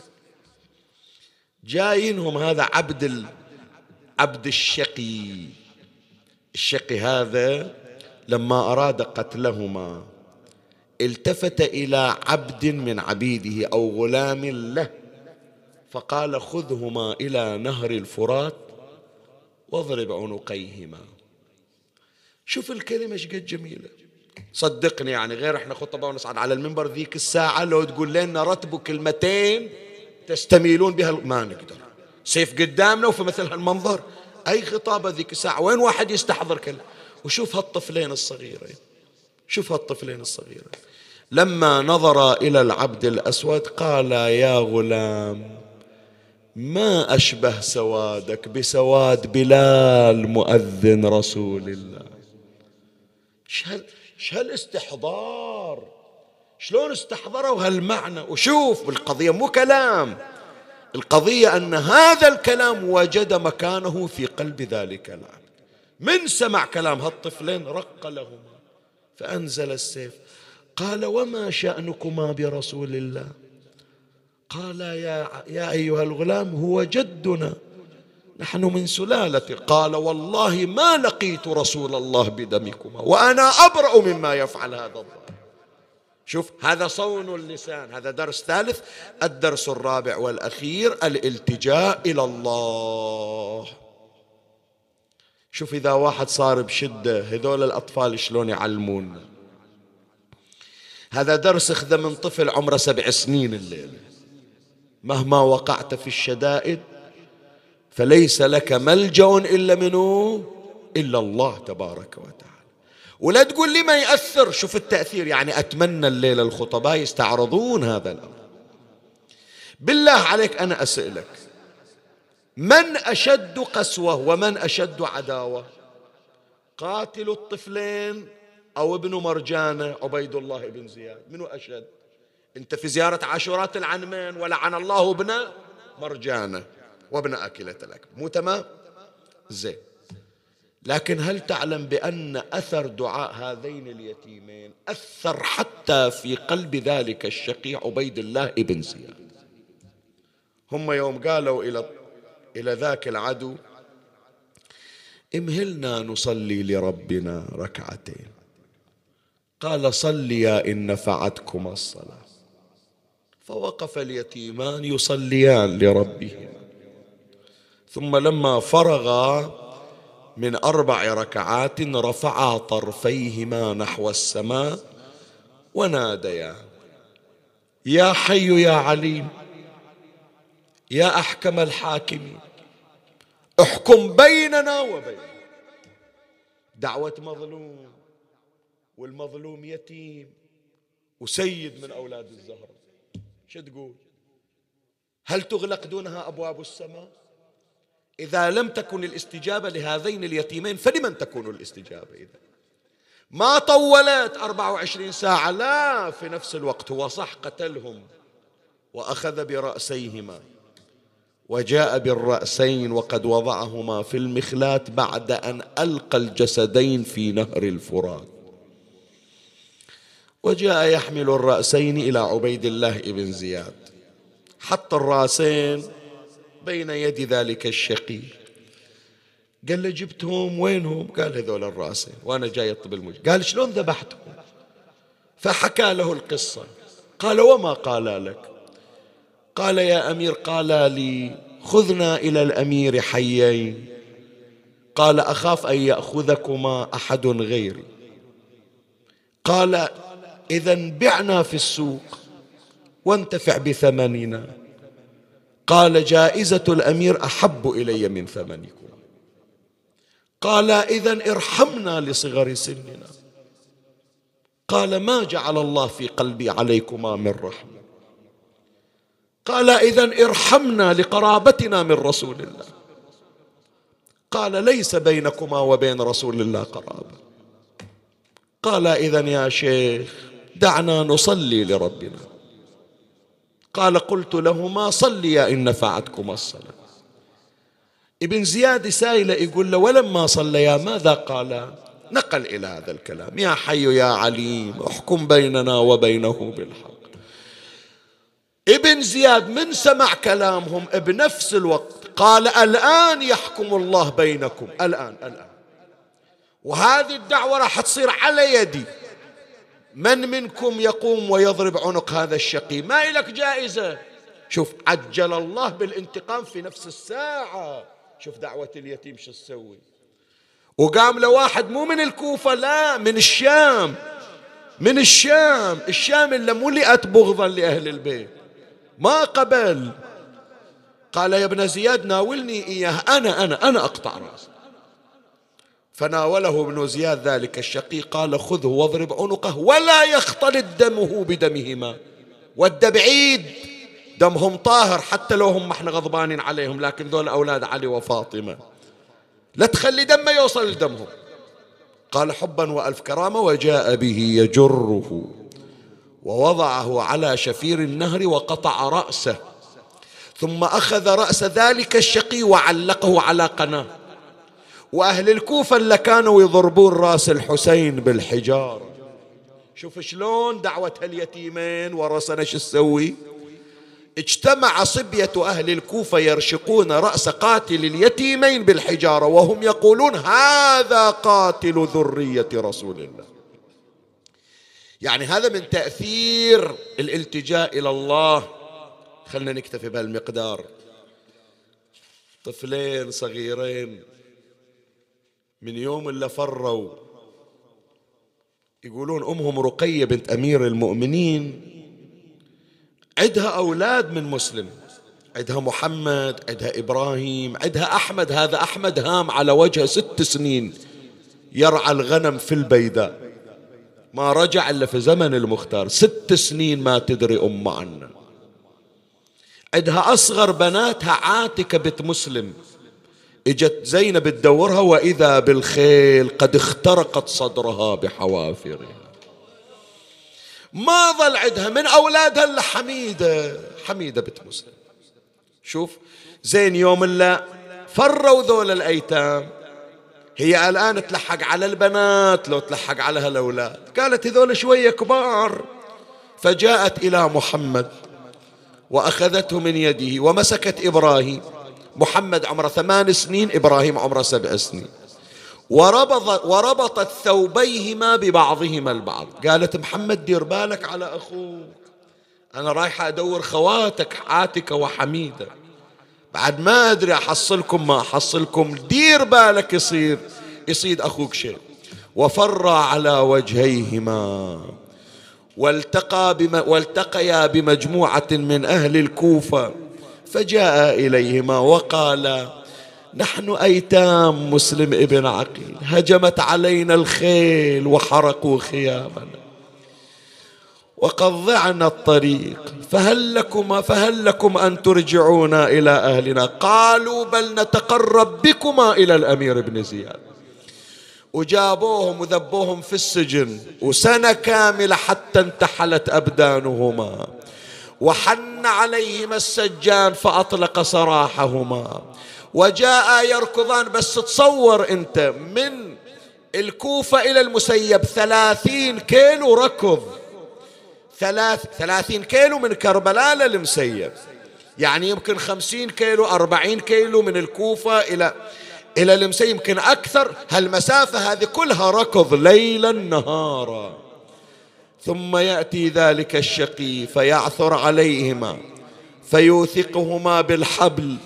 جايينهم هذا عبد عبد الشقي. الشقي هذا لما أراد قتلهما التفت إلى عبد من عبيده أو غلام له فقال خذهما إلى نهر الفرات واضرب عنقيهما. شوف الكلمة إيش قد جميلة. صدقني يعني غير إحنا خطباء ونصعد على المنبر ذيك الساعة لو تقول لنا رتبوا كلمتين تستميلون بها ما نقدر. سيف قدامنا وفي مثل هالمنظر. أي خطابة ذيك الساعة؟ وين واحد يستحضر كلمة؟ وشوف هالطفلين الصغيرين. شوف هالطفلين الصغيرين. لما نظر إلى العبد الأسود قال يا غلام ما أشبه سوادك بسواد بلال مؤذن رسول الله. إيش هالاستحضار؟ شلون استحضروا هالمعنى؟ وشوف بالقضية مو كلام. القضية أن هذا الكلام وجد مكانه في قلب ذلك العبد. من سمع كلام هالطفلين رق لهما فأنزل السيف قال وما شأنكما برسول الله؟ قال يا, يا أيها الغلام هو جدنا نحن من سلالة. قال والله ما لقيت رسول الله بدمكما وأنا أبرأ مما يفعل هذا الظالم. شوف هذا صون اللسان هذا درس ثالث الدرس الرابع والأخير الالتجاء إلى الله. شوف إذا واحد صار بشدة هذول الأطفال شلون يعلمون هذا درس أخذه من طفل عمره سبع سنين الليلة مهما وقعت في الشدائد فليس لك ملجأ إلا منه إلا الله تبارك وتعالى. ولا تقول لي ما يأثر؟ شوف التأثير يعني أتمنى الليلة الخطباء يستعرضون هذا الأمر. بالله عليك أنا أسألك من أشد قسوة ومن أشد عداوة؟ قاتل الطفلين أو ابن مرجانة عبيد الله بن زياد. منو أشد؟ أنت في زيارة عاشورات العنمين ولعن الله ابن مرجانة وابن أكلة الأكل مو تمام؟ زين. لكن هل تعلم بأن أثر دعاء هذين اليتيمين أثر حتى في قلب ذلك الشقي عبيد الله ابن زياد؟ هم يوم قالوا إلى إلى ذاك العدو إمهلنا نصلي لربنا ركعتين. قال صليا إن نفعتكما الصلاة. فوقف اليتيمان يصليان لربهما. ثم لما فرغا من أربع ركعات رفعا طرفيهما نحو السماء وناديا يا حي يا عليم يا أحكم الحاكمين احكم بيننا وبين دعوة مظلوم. والمظلوم يتيم وسيد من أولاد الزهرة شو تقول؟ هل تغلق دونها أبواب السماء؟ إذا لم تكن الاستجابة لهذين اليتيمين فلمن تكون الاستجابة إذا؟ ما طولت 24 ساعة لا في نفس الوقت هو صح قتلهم وأخذ برأسيهما وجاء بالرأسين وقد وضعهما في المخلات بعد أن ألقى الجسدين في نهر الفرات. وجاء يحمل الرأسين إلى عبيد الله بن زياد. حط الرأسين بين يد ذلك الشقي. قال له جبتهم وينهم؟ قال هذول الرأسين. وأنا جاي أطب المج قال شلون ذبحتهم؟ فحكى له القصة. قال وما قال لك؟ قال يا أمير قال لي خذنا إلى الأمير حيين. قال أخاف أن يأخذكما أحد غيري. قال إذا بعنا في السوق وانتفع بثمننا. قال جائزة الأمير أحب إلي من ثمنكم. قال إذا ارحمنا لصغر سننا. قال ما جعل الله في قلبي عليكما من رحمة. قال إذا ارحمنا لقرابتنا من رسول الله. قال ليس بينكما وبين رسول الله قرابة. قال إذا يا شيخ دعنا نصلي لربنا. قال قلت لهما صليا إن نفعتكما الصلاة. ابن زياد سائلة يقول له ولما صليا ماذا قال؟ نقل إلى هذا الكلام. يا حي يا عليم احكم بيننا وبينه بالحق. ابن زياد من سمع كلامهم بنفس الوقت؟ قال الآن يحكم الله بينكم. الآن الآن. وهذه الدعوة راح تصير على يدي. من منكم يقوم ويضرب عنق هذا الشقي؟ ما لك جائزة. شوف عجل الله بالانتقام في نفس الساعة. شوف دعوة اليتيم شو تسوي. وقام لواحد مو من الكوفة لا من الشام. من الشام. الشام اللي ملئت بغضا لأهل البيت. ما قبل. قال يا ابن زياد ناولني إياه. أنا أنا أنا أقطع رأسه فناوله ابن زياد ذلك الشقي قال خذه واضرب عنقه ولا يختلط دمه بدمهما. ود بعيد دمهم طاهر حتى لو هم إحنا غضبانين عليهم لكن ذول أولاد علي وفاطمة. لا تخلي دمه يوصل لدمهم. قال حبا وألف كرامة وجاء به يجره ووضعه على شفير النهر وقطع رأسه ثم أخذ رأس ذلك الشقي وعلقه على قناة. وأهل الكوفة اللي كانوا يضربون رأس الحسين بالحجار شوف شلون دعوة اليتيمين ورسنا شو تسوي؟ اجتمع صبية أهل الكوفة يرشقون رأس قاتل اليتيمين بالحجارة وهم يقولون هذا قاتل ذرية رسول الله. يعني هذا من تأثير الالتجاء إلى الله. خلنا نكتفي بهالمقدار. طفلين صغيرين. من يوم اللي فروا. يقولون أمهم رقية بنت أمير المؤمنين. عندها أولاد من مسلم. عندها محمد عندها إبراهيم عندها أحمد. هذا أحمد هام على وجهه ست سنين يرعى الغنم في البيداء. ما رجع إلا في زمن المختار. ست سنين ما تدري أم عنه عندها أصغر بناتها عاتكة بنت مسلم. إجت زينب تدورها وإذا بالخيل قد اخترقت صدرها بحوافرها. ما ظل عندها من أولادها الا حميدة حميده بنت مسلم شوف زين يوم الا فروا ذول الأيتام. هي الآن تلحق على البنات لو تلحق على هالأولاد. قالت هذول شوية كبار. فجاءت إلى محمد وأخذته من يده ومسكت إبراهيم. محمد عمره ثمان سنين إبراهيم عمره سبع سنين. وربط وربطت ثوبيهما ببعضهما البعض. قالت محمد دير بالك على أخوك. أنا رايحة أدور خواتك عاتكة وحميدة بعد ما أدري أحصلكم ما أحصلكم دير بالك يصير يصيد أخوك شيء. وفر على وجهيهما. والتقى بم والتقيا بمجموعة من أهل الكوفة. فجاء إليهما وقال نحن أيتام مسلم ابن عقيل هجمت علينا الخيل وحرقوا خيامنا. وقد ضعنا الطريق فهل لكما فهل لكم أن ترجعونا إلى أهلنا؟ قالوا بل نتقرب بكما إلى الأمير بن زياد. وجابوهم وذبوهم في السجن وسنة كاملة حتى انتحلت أبدانهما. وحن عليهما السجان فأطلق سراحهما. وجاء يركضان بس تصور أنت من الكوفة إلى المسيب ثلاثين كيلو ركض. ثلاث ثلاثين كيلو من كربلاء للمسيب. يعني يمكن خمسين كيلو أربعين كيلو من الكوفة إلى إلى المسيب يمكن أكثر. هالمسافة هذه كلها ركض ليلا نهارا. ثم يأتي ذلك الشقي فيعثر عليهما فيوثقهما بالحبل.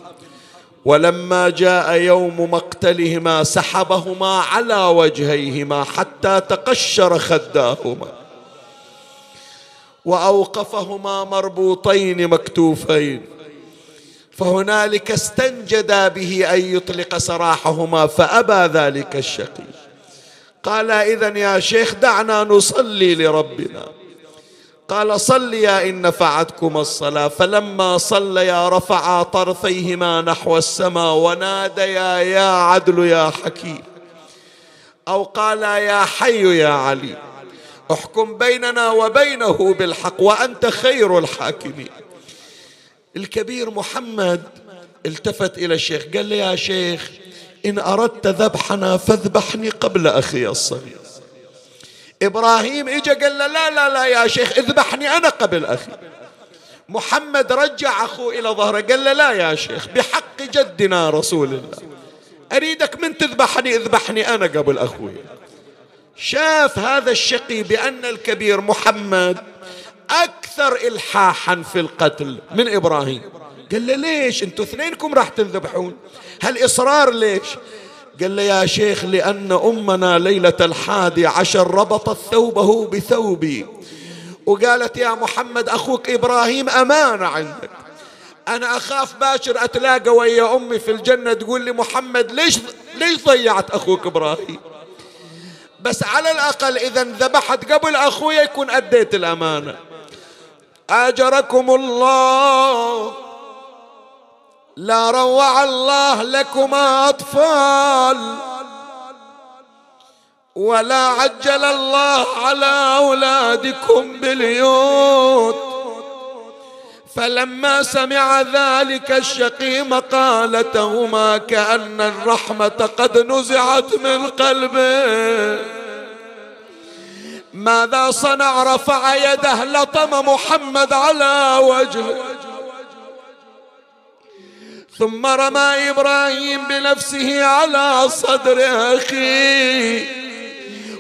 ولما جاء يوم مقتلهما سحبهما على وجهيهما حتى تقشر خداهما. وأوقفهما مربوطين مكتوفين. فهنالك استنجدا به أن يطلق سراحهما فأبى ذلك الشقي. قال إذا يا شيخ دعنا نصلي لربنا. قال صليا إن نفعتكم الصلاة. فلما صليا رفعا طرفيهما نحو السماء وناديا يا عدل يا حكيم. أو قال يا حي يا علي احكم بيننا وبينه بالحق وأنت خير الحاكمين. الكبير محمد التفت إلى الشيخ قال لي يا شيخ إن أردت ذبحنا فاذبحني قبل أخي الصغير. إبراهيم إجا قال له لا لا لا يا شيخ اذبحني أنا قبل أخي. محمد رجع أخوه إلى ظهره قال له لا يا شيخ بحق جدنا رسول الله. أريدك من تذبحني اذبحني أنا قبل أخوي. شاف هذا الشقي بأن الكبير محمد أكثر إلحاحا في القتل من إبراهيم. قال له ليش أنتوا اثنينكم راح تذبحون؟ هالإصرار ليش؟ قال له يا شيخ لأن أمنا ليلة الحادي عشر ربطت ثوبه بثوبي. وقالت يا محمد أخوك إبراهيم أمانة عندك. أنا أخاف باشر أتلاقى ويا أمي في الجنة تقول لي محمد ليش ليش ضيعت أخوك إبراهيم؟ بس على الأقل إذا ذبحت قبل أخويا يكون أديت الأمانة. أجركم الله. لا روع الله لكما أطفال ولا عجل الله على أولادكم باليوت. فلما سمع ذلك الشقي مقالتهما كأن الرحمة قد نزعت من قلبه. ماذا صنع رفع يده لطم محمد على وجهه؟ ثم رمى إبراهيم بنفسه على صدر اخيه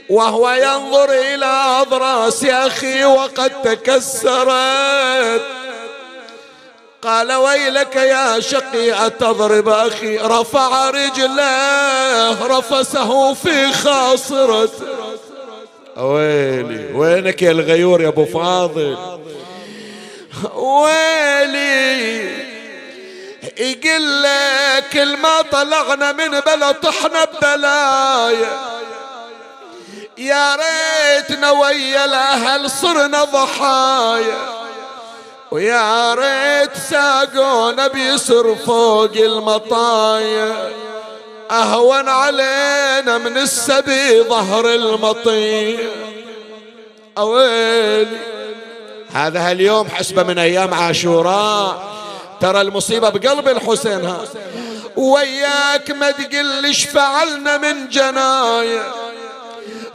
وهو ينظر إلى أضراس اخيه وقد تكسرت. قال ويلك يا شقي أتضرب أخي؟ رفع رجله رفسه في خاصرته ويلي وينك يا الغيور يا أبو فاضل؟ ويلي يقول لك ما طلعنا من بلا طحنا ببلايا يا ريتنا ويا الأهل صرنا ضحايا. ويا ريت ساقونا بيسر فوق المطايا. أهون علينا من السبي ظهر المطية أويلي. هذا اليوم حسبة من أيام عاشوراء. ترى المصيبة بقلب الحسين ها. وياك ما تقلش فعلنا من جنايا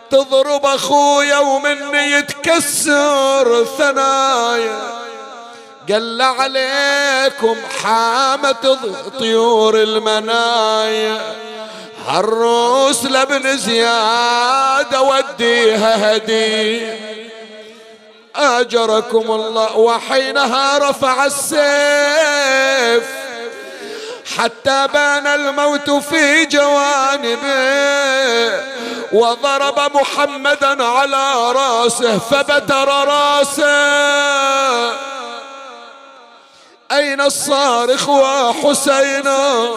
تضرب أخويا ومني يتكسر ثنايا. قل عليكم حامة طيور المنايا. هالروس لابن زياد وديها هدي أجركم الله وحينها رفع السيف حتى بان الموت في جوانبه وضرب محمدا على راسه فبتر راسه. أين الصارخ وحسينا؟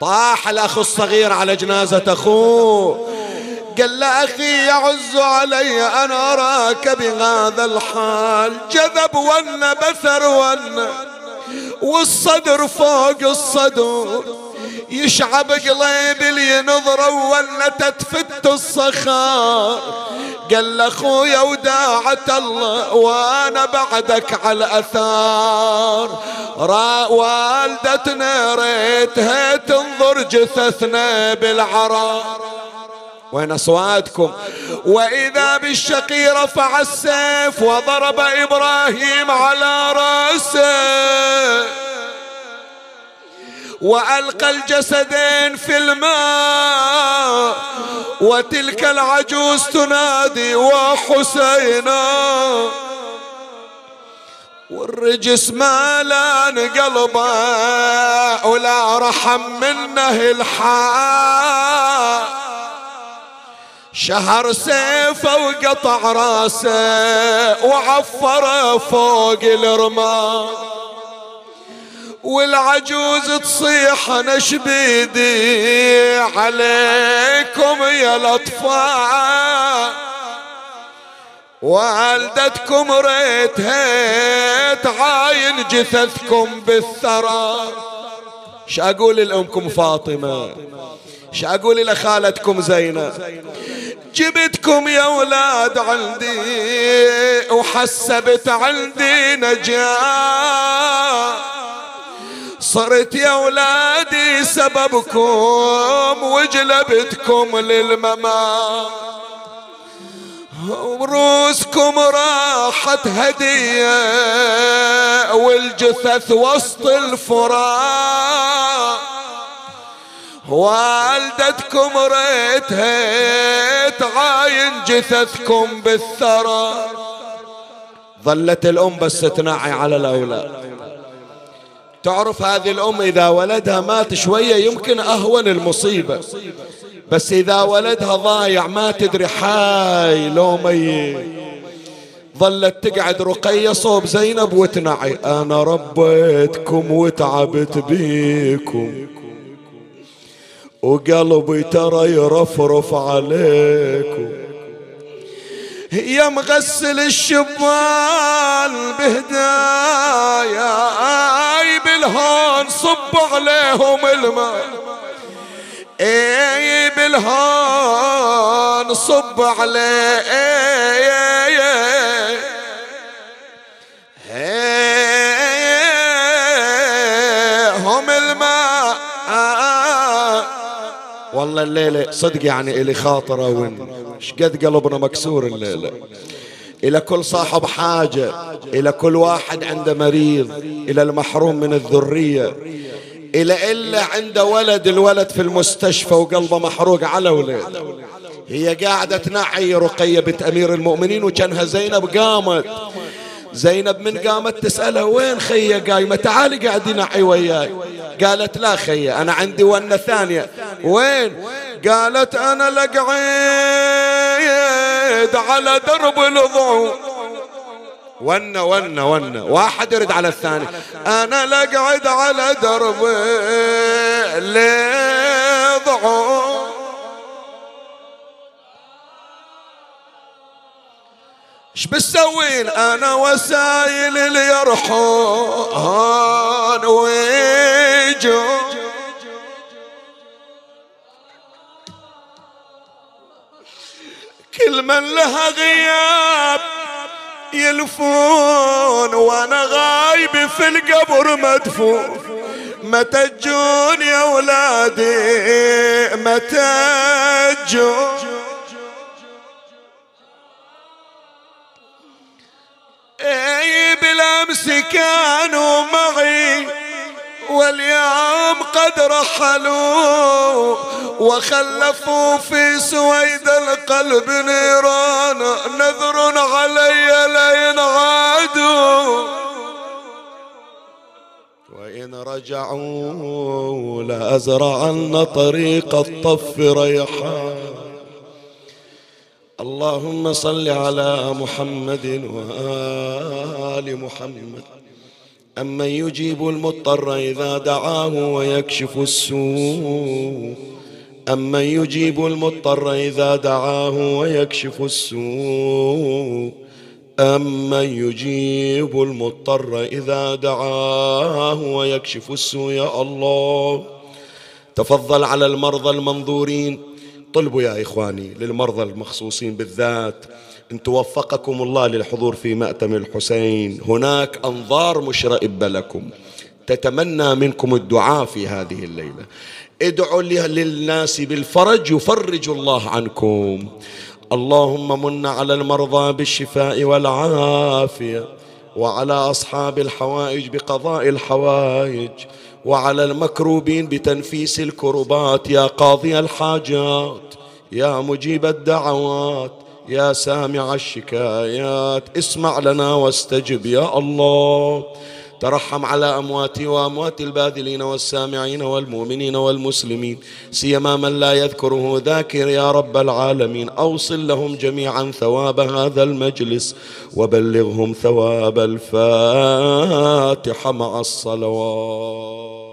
طاح الأخ الصغير على جنازة أخوه. قال له أخي يعز علي أن أراك بهذا الحال. جذب ون بثر ون والصدر فوق الصدور. يشعب قليب اللي نظره ولتت فت الصخار. قال لاخويا وداعة الله وأنا بعدك على الأثار. والدتنا ريتها تنظر جثثنا بالعرار. وين اصواتكم وإذا بالشقي رفع السيف وضرب إبراهيم على رأسه. وألقى الجسدين في الماء. وتلك العجوز تنادي وحسينا. والرجس ما لأن قلبه ولا رحم منه الحال شهر سيفه وقطع راسه وعفره فوق الرمال. والعجوز تصيح أنا شبيدي عليكم يا الأطفال. والدتكم ريتها تعاين جثثكم بالثرى. ش أقول لأمكم فاطمة؟ ش أقول لخالتكم زينب جبتكم يا أولاد عندي وحسبت عندي نجاة. صرت يا ولادي سببكم وجلبتكم للممات. وروسكم راحت هدية والجثث وسط الفراق والدتكم ريتها تعاين جثثكم بالثرى. ظلت الأم بس تنعي على الأولاد. تعرف هذه الأم إذا ولدها مات شوية يمكن أهون المصيبة. بس إذا ولدها ضايع ما تدري حاي لو ميت. ظلت تقعد رقية صوب زينب وتنعي. أنا ربيتكم وتعبت بيكم. وقلبي ترى يرفرف عليكم. يا مغسل الشبان بهدايا اي بالهون صب عليهم الماء. اي بالهون صب عليهم. والله الليلة صدق يعني إلي خاطرة وين قد قلبنا مكسور الليلة. إلى كل صاحب حاجة إلى كل واحد عنده مريض إلى المحروم من الذرية إلى إلا عنده ولد الولد في المستشفى وقلبه محروق على ولاد هي قاعدة تنعي رقية بنت أمير المؤمنين وكانها زينب قامت. زينب من قامت تسألها وين خية قايمة تعالي قاعد نعي وياي. قالت لا خية أنا عندي ونة ثانية. وين؟ قالت أنا لقعيد على درب الضوء ون ون ون واحد يرد على الثاني أنا لقعد على درب الضوء إيش بتسوين أنا وسايل اللي يرحون ويجون كل من لها غياب يلفون وأنا غايب في القبر مدفون. متى تجون يا ولادي؟ متى تجون واليوم قد رحلوا وخلفوا في سويد القلب نيران. نذر علي لين عادوا وإن رجعوا لأزرعن طريق الطف ريحان اللهم صل على محمد وآل محمد. أمن يجيب المضطر إذا دعاه ويكشف السوء أمن يجيب المضطر إذا دعاه ويكشف السوء أمن يجيب المضطر إذا دعاه ويكشف السوء يا الله تفضل على المرضى المنظورين طلبوا يا إخواني للمرضى المخصوصين بالذات إن توفقكم الله للحضور في مأتم الحسين. هناك أنظار مشرئبة لكم. تتمنى منكم الدعاء في هذه الليلة. ادعوا للناس بالفرج يفرج الله عنكم. اللهم من على المرضى بالشفاء والعافية وعلى أصحاب الحوائج بقضاء الحوائج وعلى المكروبين بتنفيس الكربات يا قاضي الحاجات يا مجيب الدعوات. يا سامع الشكايات اسمع لنا واستجب يا الله. ترحم على أمواتي وأموات الباذلين والسامعين والمؤمنين والمسلمين سيما من لا يذكره ذاكر يا رب العالمين. أوصل لهم جميعا ثواب هذا المجلس وبلغهم ثواب الفاتحة مع الصلوات.